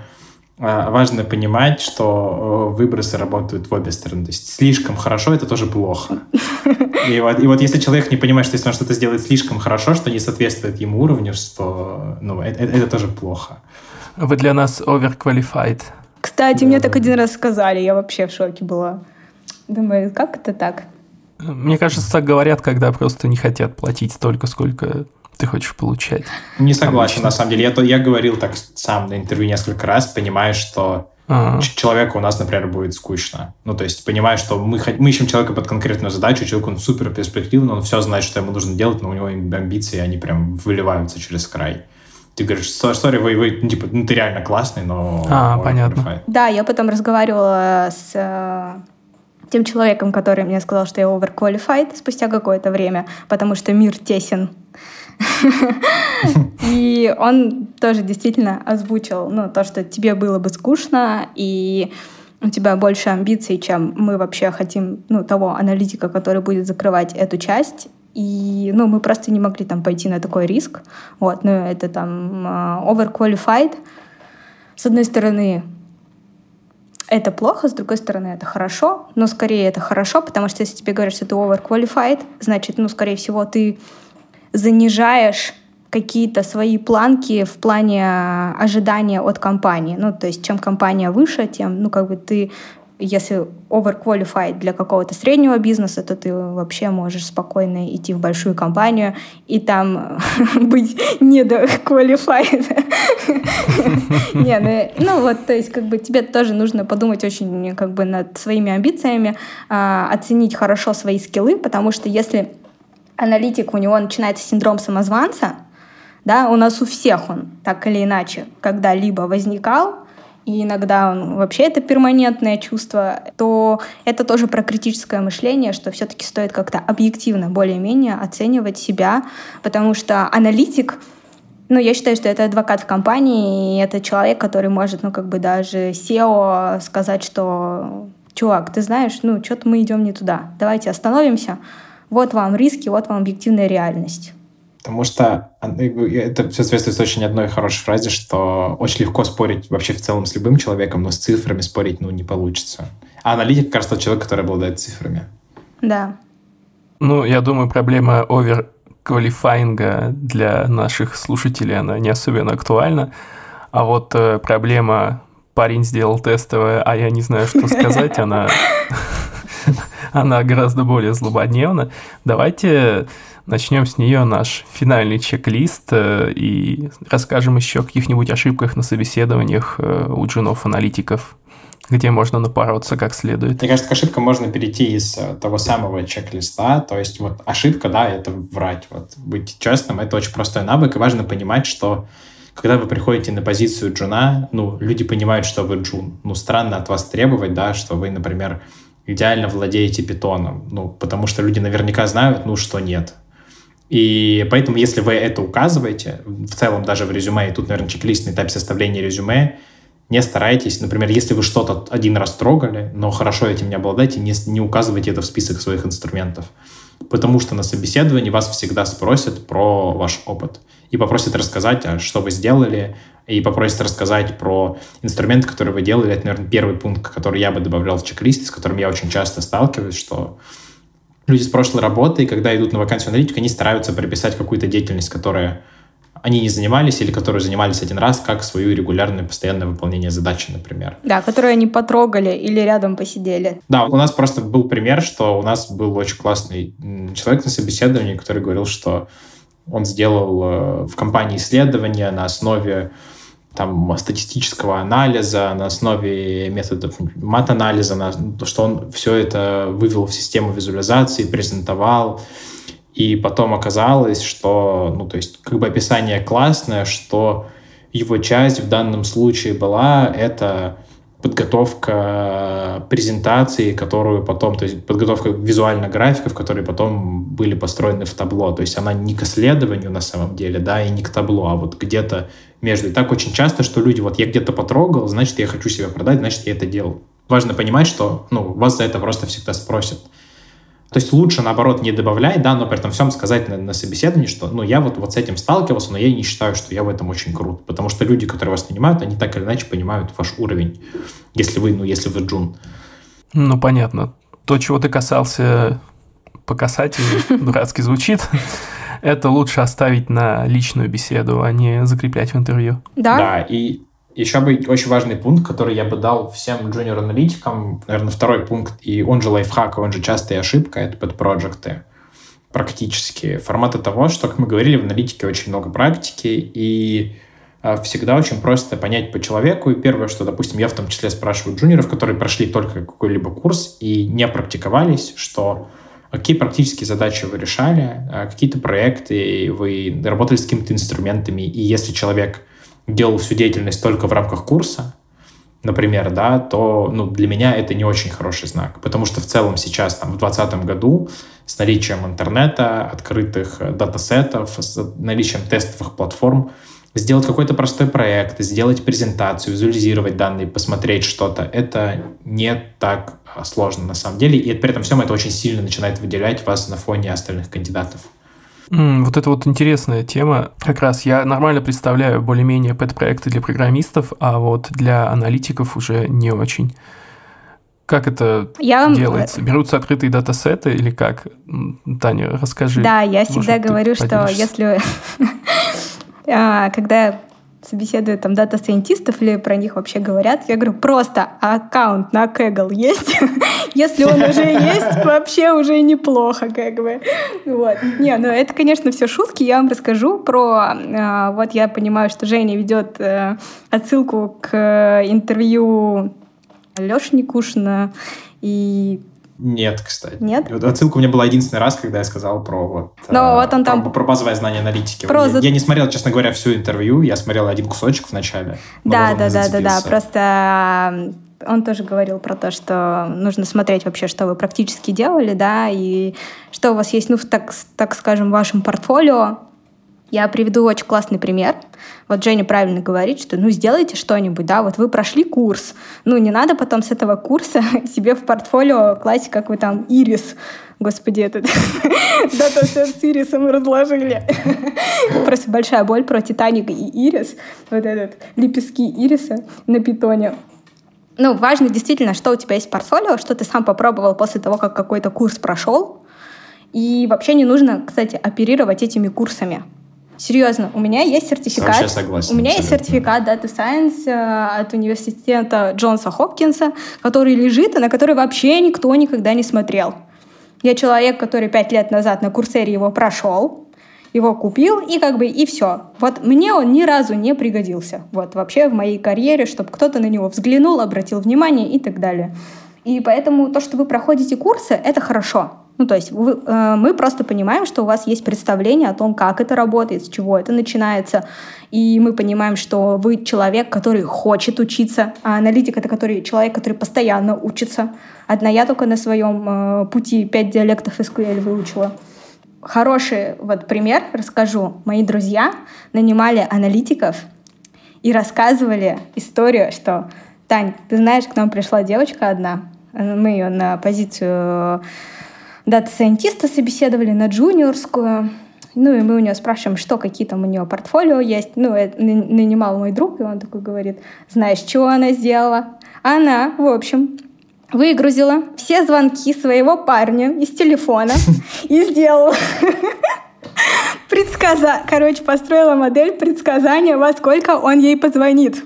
важно понимать, что э, выбросы работают в обе стороны. То есть слишком хорошо — это тоже плохо. И вот, и вот если человек не понимает, что если он что-то сделает слишком хорошо, что не соответствует ему уровню, что ну, это, это тоже плохо. Вы для нас overqualified. Кстати, мне так один раз сказали, я вообще в шоке была. Думаю, как это так? Мне кажется, так говорят, когда просто не хотят платить столько, сколько ты хочешь получать. Не согласен, Обычно. на самом деле. Я, то, я говорил так сам на интервью несколько раз, понимая, что а человеку у нас, например, будет скучно. Ну, то есть, понимая, что мы, мы ищем человека под конкретную задачу, человек, он супер перспективный, он все знает, что ему нужно делать, но у него амбиции, они прям выливаются через край. Ты говоришь, сори, вы, вы ну, типа, ну, ты реально классный, но... А, понятно. Да, я потом разговаривала с э, тем человеком, который мне сказал, что я overqualified спустя какое-то время, потому что мир тесен. И он тоже действительно озвучил ну, то, что тебе было бы скучно, и у тебя больше амбиций, чем мы вообще хотим, ну, того аналитика, который будет закрывать эту часть. И, ну, мы просто не могли там пойти на такой риск. Вот, ну, это там uh, overqualified. С одной стороны, это плохо, с другой стороны, это хорошо, но скорее это хорошо, потому что если тебе говорят, что ты overqualified, значит, ну, скорее всего, ты занижаешь какие-то свои планки в плане ожидания от компании. Ну, то есть, чем компания выше, тем, ну, как бы ты если overqualified для какого-то среднего бизнеса, то ты вообще можешь спокойно идти в большую компанию и там быть недоqualified. Не, ну, ну вот, то есть как бы тебе тоже нужно подумать очень как бы над своими амбициями, а, оценить хорошо свои скиллы, потому что если аналитик, у него начинается синдром самозванца, да, у нас у всех он так или иначе когда-либо возникал, и иногда он вообще это перманентное чувство, то это тоже про критическое мышление, что все-таки стоит как-то объективно более-менее оценивать себя, потому что аналитик, ну, я считаю, что это адвокат в компании, и это человек, который может, ну, как бы даже SEO сказать, что чувак, ты знаешь, ну, что-то мы идем не туда, давайте остановимся, вот вам риски, вот вам объективная реальность. Потому что это все соответствует с очень одной хорошей фразе, что очень легко спорить вообще в целом с любым человеком, но с цифрами спорить ну, не получится. А аналитик, как раз тот человек, который обладает цифрами. Да. Ну, я думаю, проблема оверквалифайинга для наших слушателей, она не особенно актуальна. А вот э, проблема парень сделал тестовое, а я не знаю, что сказать, она она гораздо более злободневна. Давайте начнем с нее наш финальный чек-лист э, и расскажем еще о каких-нибудь ошибках на собеседованиях э, у джунов-аналитиков где можно напороться как следует. Мне кажется, к ошибкам можно перейти из э, того самого чек-листа. То есть вот ошибка, да, это врать. Вот быть честным — это очень простой навык, и важно понимать, что когда вы приходите на позицию джуна, ну, люди понимают, что вы джун. Ну, странно от вас требовать, да, что вы, например, идеально владеете питоном, ну, потому что люди наверняка знают, ну, что нет. И поэтому, если вы это указываете, в целом даже в резюме, и тут, наверное, чек-лист на этапе составления резюме, не старайтесь, например, если вы что-то один раз трогали, но хорошо этим не обладаете, не, не указывайте это в список своих инструментов. Потому что на собеседовании вас всегда спросят про ваш опыт и попросят рассказать, а что вы сделали, и попросят рассказать про инструмент, который вы делали. Это, наверное, первый пункт, который я бы добавлял в чек-лист, с которым я очень часто сталкиваюсь, что люди с прошлой работы, когда идут на вакансию аналитика, они стараются прописать какую-то деятельность, которая они не занимались или которые занимались один раз, как свою регулярное постоянное выполнение задачи, например. Да, которые они потрогали или рядом посидели. Да, у нас просто был пример, что у нас был очень классный человек на собеседовании, который говорил, что он сделал э, в компании исследования на основе там, статистического анализа, на основе методов мат-анализа, на, что он все это вывел в систему визуализации, презентовал, и потом оказалось, что, ну, то есть, как бы описание классное, что его часть в данном случае была это подготовка презентации, которую потом, то есть подготовка визуальных графиков, которые потом были построены в табло. То есть она не к исследованию на самом деле, да, и не к табло, а вот где-то между. И так очень часто, что люди, вот я где-то потрогал, значит, я хочу себя продать, значит, я это делал. Важно понимать, что, ну, вас за это просто всегда спросят. То есть лучше, наоборот, не добавлять, да, но при этом всем сказать на, на собеседовании, что, ну, я вот, вот с этим сталкивался, но я не считаю, что я в этом очень крут. Потому что люди, которые вас нанимают, они так или иначе понимают ваш уровень, если вы, ну, если вы джун. Ну, понятно. То, чего ты касался по касательной, дурацки звучит, это лучше оставить на личную беседу, а не закреплять в интервью. Да. Да, и еще бы очень важный пункт, который я бы дал всем джуниор-аналитикам, наверное, второй пункт, и он же лайфхак, он же частая ошибка, это подпроекты практически. Форматы того, что, как мы говорили, в аналитике очень много практики, и а, всегда очень просто понять по человеку. И первое, что, допустим, я в том числе спрашиваю джуниоров, которые прошли только какой-либо курс и не практиковались, что какие практические задачи вы решали, а, какие-то проекты, вы работали с какими-то инструментами, и если человек делал всю деятельность только в рамках курса, например, да, то ну, для меня это не очень хороший знак, потому что в целом сейчас, там, в 2020 году с наличием интернета, открытых э, датасетов, с наличием тестовых платформ, сделать какой-то простой проект, сделать презентацию, визуализировать данные, посмотреть что-то, это не так э, сложно на самом деле, и при этом всем это очень сильно начинает выделять вас на фоне остальных кандидатов. Mm, вот это вот интересная тема. Как раз я нормально представляю более-менее пэт-проекты для программистов, а вот для аналитиков уже не очень. Как это я... делается? Берутся открытые датасеты или как? Таня, расскажи. Да, я всегда говорю, что если... А, когда собеседуют там data scientist ов или про них вообще говорят, я говорю, просто аккаунт на Kaggle есть? Если он уже есть, вообще уже неплохо, как бы. Вот. Не, ну это, конечно, все шутки. Я вам расскажу про... А, вот я понимаю, что Женя ведет э, отсылку к интервью Леши Никушина и нет, кстати. Нет? Отсылка у меня была единственный раз, когда я сказал про вот, Но э, вот он про, там... про базовое знание аналитики. Про... Я, я не смотрел, честно говоря, всю интервью, я смотрел один кусочек в начале. Да, да, да, да, да. Просто он тоже говорил про то, что нужно смотреть вообще, что вы практически делали, да, и что у вас есть, ну, так, так скажем, в вашем портфолио, я приведу очень классный пример. Вот Женя правильно говорит, что ну сделайте что-нибудь, да, вот вы прошли курс. Ну не надо потом с этого курса себе в портфолио класть, как вы там ирис, господи, этот дата с ирисом разложили. Просто большая боль про Титаник и ирис, вот этот лепестки ириса на питоне. Ну, важно действительно, что у тебя есть в портфолио, что ты сам попробовал после того, как какой-то курс прошел. И вообще не нужно, кстати, оперировать этими курсами. Серьезно, у меня есть сертификат. Вообще согласен. У меня есть сертификат Data Science э, от университета Джонса Хопкинса, который лежит и на который вообще никто никогда не смотрел. Я человек, который пять лет назад на Курсере его прошел, его купил, и как бы и все. Вот мне он ни разу не пригодился. Вот вообще в моей карьере, чтобы кто-то на него взглянул, обратил внимание и так далее. И поэтому то, что вы проходите курсы, это хорошо. Ну, то есть вы, э, мы просто понимаем, что у вас есть представление о том, как это работает, с чего это начинается. И мы понимаем, что вы человек, который хочет учиться, а аналитик — это который, человек, который постоянно учится. Одна я только на своем э, пути пять диалектов SQL выучила. хороший вот пример расскажу. Мои друзья нанимали аналитиков и рассказывали историю, что Тань, ты знаешь, к нам пришла девочка одна, мы ее на позицию data scientist а собеседовали, на джуниорскую, ну, и мы у нее спрашиваем, что, какие там у нее портфолио есть. Ну, это нанимал мой друг, и он такой говорит, знаешь, что она сделала? Она, в общем, выгрузила все звонки своего парня из телефона и сделала предсказа... Короче, построила модель предсказания, во сколько он ей позвонит.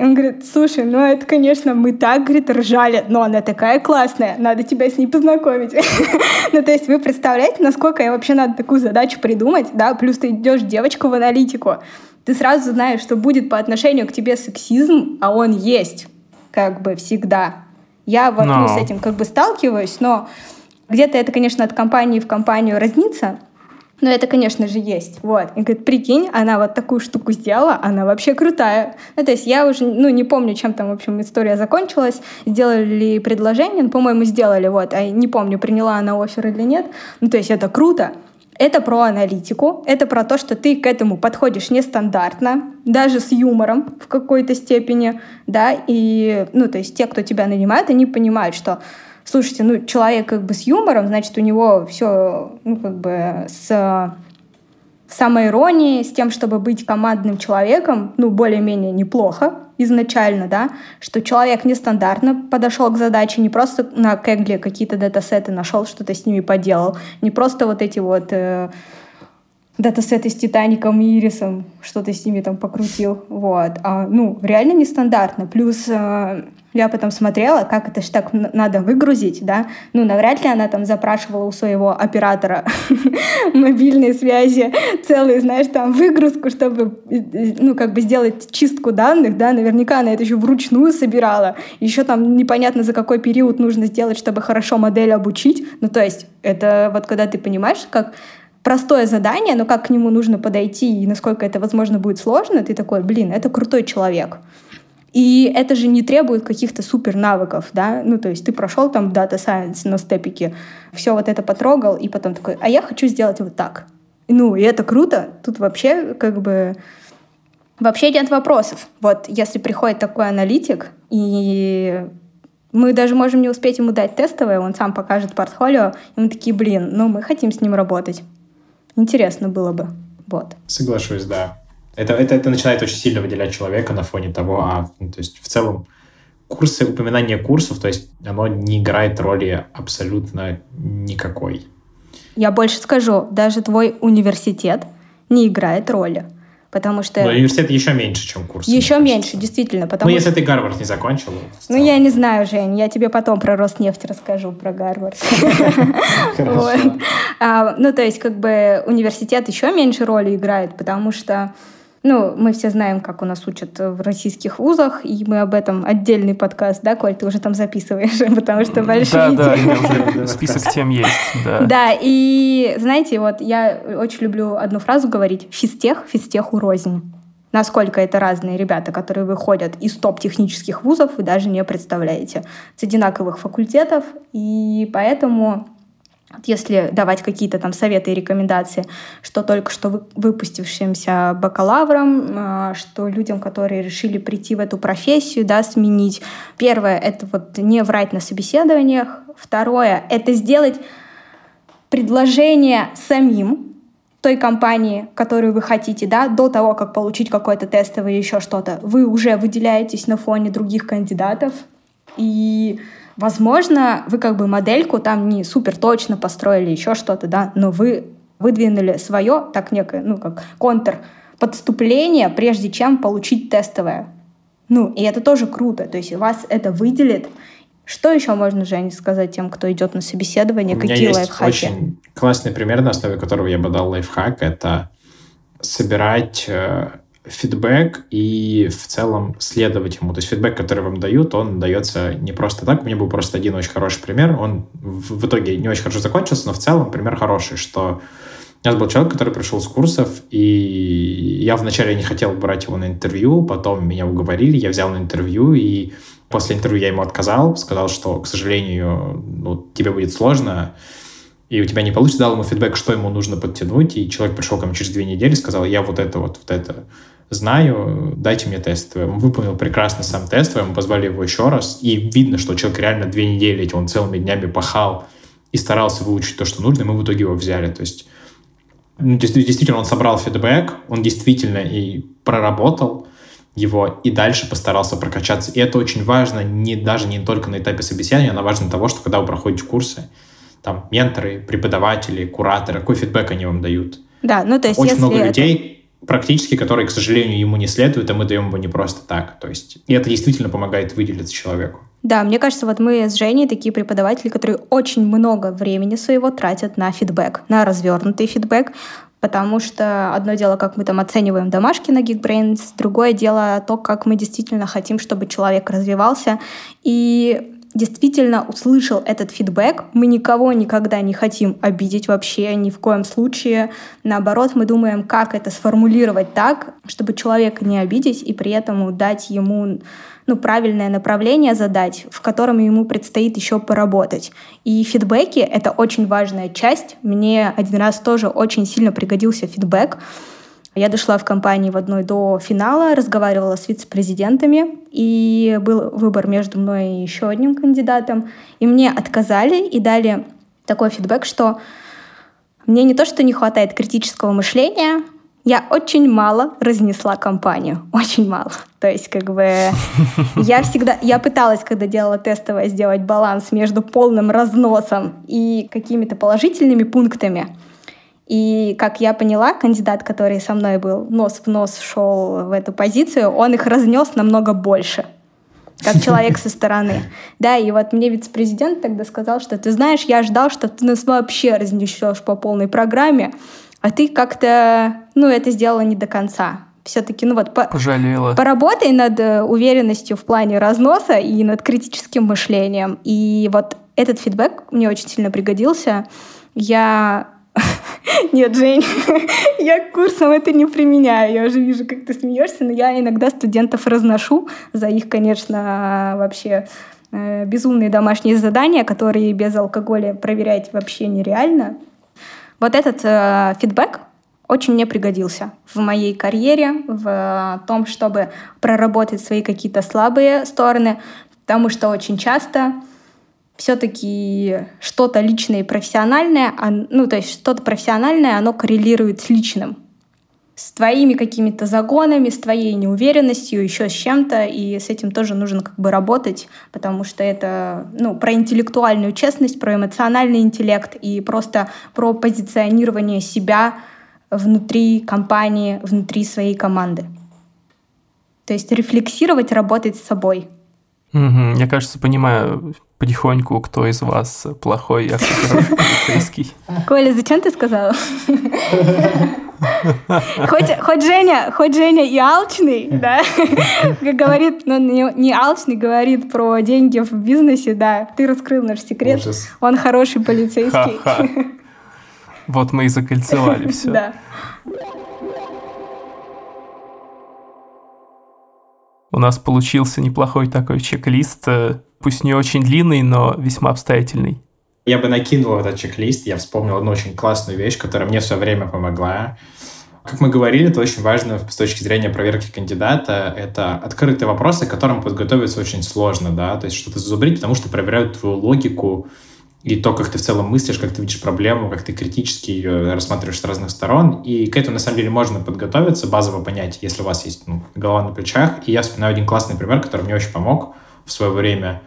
Он говорит, слушай, ну это, конечно, мы так, говорит, ржали, но она такая классная, надо тебя с ней познакомить. ну, то есть вы представляете, насколько я вообще надо такую задачу придумать, да, плюс ты идешь девочку в аналитику, ты сразу знаешь, что будет по отношению к тебе сексизм, а он есть, как бы всегда. Я вот no. с этим как бы сталкиваюсь, но где-то это, конечно, от компании в компанию разнится, но это, конечно же, есть. Вот. И говорит, прикинь, она вот такую штуку сделала, она вообще крутая. Ну, то есть я уже, ну, не помню, чем там, в общем, история закончилась. Сделали ли предложение? Ну, по-моему, сделали, вот. А не помню, приняла она офер или нет. Ну, то есть это круто. Это про аналитику, это про то, что ты к этому подходишь нестандартно, даже с юмором в какой-то степени, да, и, ну, то есть те, кто тебя нанимает, они понимают, что слушайте, ну, человек как бы с юмором, значит, у него все, ну, как бы с самой иронией, с тем, чтобы быть командным человеком, ну, более-менее неплохо изначально, да, что человек нестандартно подошел к задаче, не просто на Кегле какие-то датасеты нашел, что-то с ними поделал, не просто вот эти вот э, датасеты с Титаником и Ирисом, что-то с ними там покрутил, вот, а, ну, реально нестандартно, плюс э, я потом смотрела, как это же так надо выгрузить, да. Ну, навряд ли она там запрашивала у своего оператора мобильной связи целую, знаешь, там выгрузку, чтобы, ну, как бы сделать чистку данных, да. Наверняка она это еще вручную собирала. Еще там непонятно, за какой период нужно сделать, чтобы хорошо модель обучить. Ну, то есть это вот когда ты понимаешь, как простое задание, но как к нему нужно подойти и насколько это, возможно, будет сложно, ты такой, блин, это крутой человек. И это же не требует каких-то супер навыков, да, ну, то есть ты прошел там Data Science на степике, все вот это потрогал, и потом такой, а я хочу сделать вот так. Ну, и это круто, тут вообще как бы вообще нет вопросов. Вот если приходит такой аналитик, и мы даже можем не успеть ему дать тестовое, он сам покажет портфолио, и мы такие, блин, ну мы хотим с ним работать. Интересно было бы. Вот. Соглашусь, да. Это, это, это начинает очень сильно выделять человека на фоне того, а, ну, то есть в целом курсы, упоминание курсов, то есть оно не играет роли абсолютно никакой. Я больше скажу, даже твой университет не играет роли. Потому что... Но университет еще меньше, чем курс. Еще меньше, действительно. Потому ну, если ты Гарвард не закончил. Ну, я не знаю, Жень. Я тебе потом про Роснефть расскажу, про Гарвард. А, ну, то есть, как бы университет еще меньше роли играет, потому что ну, мы все знаем, как у нас учат в российских вузах, и мы об этом отдельный подкаст, да, Коль, ты уже там записываешь, потому что большие Да, да, уже список тем есть, да. Да, и знаете, вот я очень люблю одну фразу говорить «физтех, физтеху рознь». Насколько это разные ребята, которые выходят из топ-технических вузов, вы даже не представляете. С одинаковых факультетов, и поэтому если давать какие-то там советы и рекомендации, что только что выпустившимся бакалаврам, а, что людям, которые решили прийти в эту профессию, да, сменить. Первое — это вот не врать на собеседованиях. Второе — это сделать предложение самим той компании, которую вы хотите, да, до того, как получить какой-то тестовый еще что-то. Вы уже выделяетесь на фоне других кандидатов, и Возможно, вы как бы модельку там не супер точно построили, еще что-то, да, но вы выдвинули свое, так некое, ну, как контр подступление, прежде чем получить тестовое. Ну, и это тоже круто, то есть вас это выделит. Что еще можно, Женя, сказать тем, кто идет на собеседование? У Какие меня есть лайфхаки? очень классный пример, на основе которого я бы дал лайфхак. Это собирать э, фидбэк и в целом следовать ему. То есть фидбэк, который вам дают, он дается не просто так. У меня был просто один очень хороший пример. Он в, итоге не очень хорошо закончился, но в целом пример хороший, что у нас был человек, который пришел с курсов, и я вначале не хотел брать его на интервью, потом меня уговорили, я взял на интервью, и после интервью я ему отказал, сказал, что, к сожалению, ну, тебе будет сложно, и у тебя не получится, дал ему фидбэк, что ему нужно подтянуть, и человек пришел ко мне через две недели, сказал, я вот это вот, вот это знаю, дайте мне тест. Он выполнил прекрасно сам тест, мы позвали его еще раз, и видно, что человек реально две недели он целыми днями пахал и старался выучить то, что нужно, и мы в итоге его взяли. То есть ну, действительно он собрал фидбэк, он действительно и проработал его, и дальше постарался прокачаться. И это очень важно не, даже не только на этапе собеседования, но важно того, что когда вы проходите курсы, там менторы, преподаватели, кураторы, какой фидбэк они вам дают. Да, ну то есть Очень много это... людей, практически, которые, к сожалению, ему не следуют, а мы даем его не просто так. То есть, и это действительно помогает выделиться человеку. Да, мне кажется, вот мы с Женей такие преподаватели, которые очень много времени своего тратят на фидбэк, на развернутый фидбэк, потому что одно дело, как мы там оцениваем домашки на Geekbrains, другое дело то, как мы действительно хотим, чтобы человек развивался. И действительно услышал этот фидбэк. Мы никого никогда не хотим обидеть вообще, ни в коем случае. Наоборот, мы думаем, как это сформулировать так, чтобы человека не обидеть и при этом дать ему ну, правильное направление задать, в котором ему предстоит еще поработать. И фидбэки — это очень важная часть. Мне один раз тоже очень сильно пригодился фидбэк. Я дошла в компании в одной до финала, разговаривала с вице-президентами, и был выбор между мной и еще одним кандидатом. И мне отказали и дали такой фидбэк, что мне не то, что не хватает критического мышления, я очень мало разнесла компанию. Очень мало. То есть, как бы, я всегда, я пыталась, когда делала тестовое, сделать баланс между полным разносом и какими-то положительными пунктами. И, как я поняла, кандидат, который со мной был, нос в нос шел в эту позицию, он их разнес намного больше как человек со стороны. Да, и вот мне вице-президент тогда сказал, что ты знаешь, я ждал, что ты нас вообще разнесешь по полной программе, а ты как-то, ну, это сделала не до конца. Все-таки, ну вот, по, Пожалела. поработай над э, уверенностью в плане разноса и над критическим мышлением. И вот этот фидбэк мне очень сильно пригодился. Я нет, Жень, я курсом это не применяю. Я уже вижу, как ты смеешься, но я иногда студентов разношу за их, конечно, вообще э, безумные домашние задания, которые без алкоголя проверять вообще нереально. Вот этот э, фидбэк очень мне пригодился в моей карьере, в том, чтобы проработать свои какие-то слабые стороны, потому что очень часто все-таки что-то личное и профессиональное, ну, то есть что-то профессиональное, оно коррелирует с личным, с твоими какими-то загонами, с твоей неуверенностью, еще с чем-то, и с этим тоже нужно как бы работать, потому что это, ну, про интеллектуальную честность, про эмоциональный интеллект и просто про позиционирование себя внутри компании, внутри своей команды. То есть рефлексировать, работать с собой. Угу, мне кажется, понимаю потихоньку, кто из вас плохой, а кто полицейский. Коля, зачем ты сказал? Хоть, хоть, Женя, хоть Женя и алчный, да, как говорит, ну, не, не алчный, говорит про деньги в бизнесе, да, ты раскрыл наш секрет, Ужас. он хороший полицейский. Ха-ха. Вот мы и закольцевали все. Да. У нас получился неплохой такой чек-лист э, пусть не очень длинный, но весьма обстоятельный. Я бы накинул этот чек-лист, я вспомнил одну очень классную вещь, которая мне все время помогла. Как мы говорили, это очень важно с точки зрения проверки кандидата. Это открытые вопросы, к которым подготовиться очень сложно, да, то есть что-то зазубрить, потому что проверяют твою логику и то, как ты в целом мыслишь, как ты видишь проблему, как ты критически ее рассматриваешь с разных сторон. И к этому, на самом деле, можно подготовиться, базово понять, если у вас есть ну, голова на плечах. И я вспоминаю один классный пример, который мне очень помог в свое время.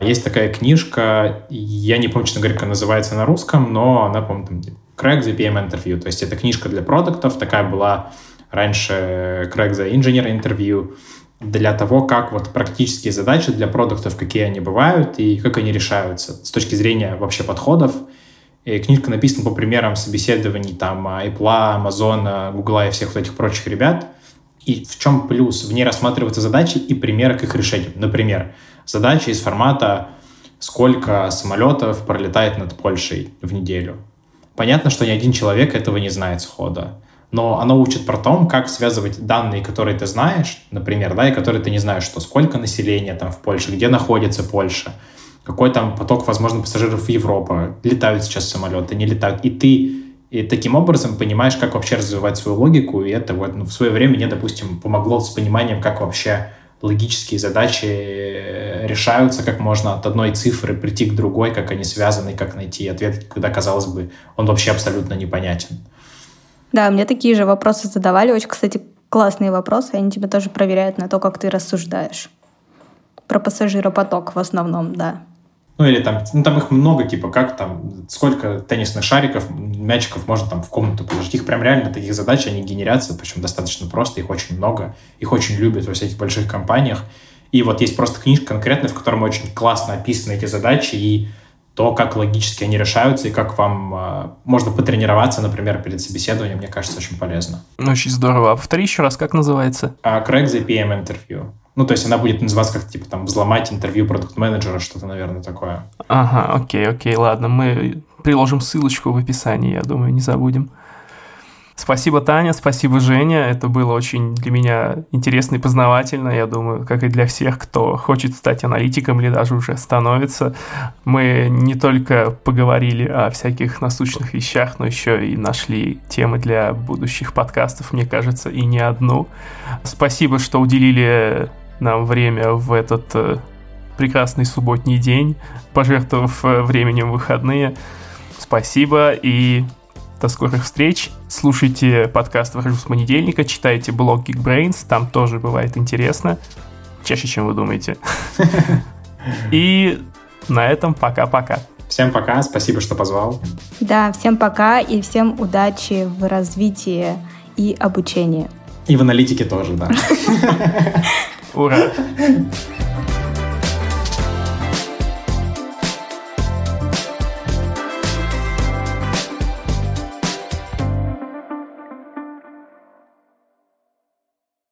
Есть такая книжка, я не помню, честно говоря, как она называется на русском, но она, по-моему, там Crack the PM Interview. То есть это книжка для продуктов, такая была раньше Crack the Engineer Interview для того, как вот практические задачи для продуктов, какие они бывают и как они решаются с точки зрения вообще подходов. И книжка написана по примерам собеседований там Apple, Amazon, Google и всех вот этих прочих ребят. И в чем плюс? В ней рассматриваются задачи и примеры к их решению. Например, задача из формата сколько самолетов пролетает над Польшей в неделю. Понятно, что ни один человек этого не знает схода, но оно учит про то, как связывать данные, которые ты знаешь, например, да, и которые ты не знаешь, что сколько населения там в Польше, где находится Польша, какой там поток, возможно, пассажиров в Европу, летают сейчас самолеты, не летают. И ты и таким образом понимаешь, как вообще развивать свою логику, и это вот ну, в свое время мне, допустим, помогло с пониманием, как вообще логические задачи э, решаются, как можно от одной цифры прийти к другой, как они связаны, как найти ответ, когда, казалось бы, он вообще абсолютно непонятен. Да, мне такие же вопросы задавали. Очень, кстати, классные вопросы. Они тебя тоже проверяют на то, как ты рассуждаешь. Про пассажиропоток в основном, да. Ну или там, ну там их много, типа как там, сколько теннисных шариков, мячиков можно там в комнату положить. Их прям реально таких задач, они генерятся, причем достаточно просто, их очень много, их очень любят во всяких больших компаниях. И вот есть просто книжка конкретная, в котором очень классно описаны эти задачи и то, как логически они решаются и как вам э, можно потренироваться, например, перед собеседованием, мне кажется, очень полезно. Очень здорово. А повтори еще раз, как называется? Uh, Crack the PM Interview. Ну, то есть она будет называться как типа там взломать интервью продукт-менеджера, что-то, наверное, такое. Ага, окей, окей, ладно. Мы приложим ссылочку в описании, я думаю, не забудем. Спасибо, Таня, спасибо, Женя. Это было очень для меня интересно и познавательно, я думаю, как и для всех, кто хочет стать аналитиком или даже уже становится. Мы не только поговорили о всяких насущных вещах, но еще и нашли темы для будущих подкастов, мне кажется, и не одну. Спасибо, что уделили нам время в этот э, прекрасный субботний день, пожертвовав э, временем выходные. Спасибо и до скорых встреч. Слушайте подкаст «Вожу с понедельника», читайте блог Geekbrains, там тоже бывает интересно. Чаще, чем вы думаете. И на этом пока-пока. Всем пока, спасибо, что позвал. Да, всем пока и всем удачи в развитии и обучении. И в аналитике тоже, да. Ура!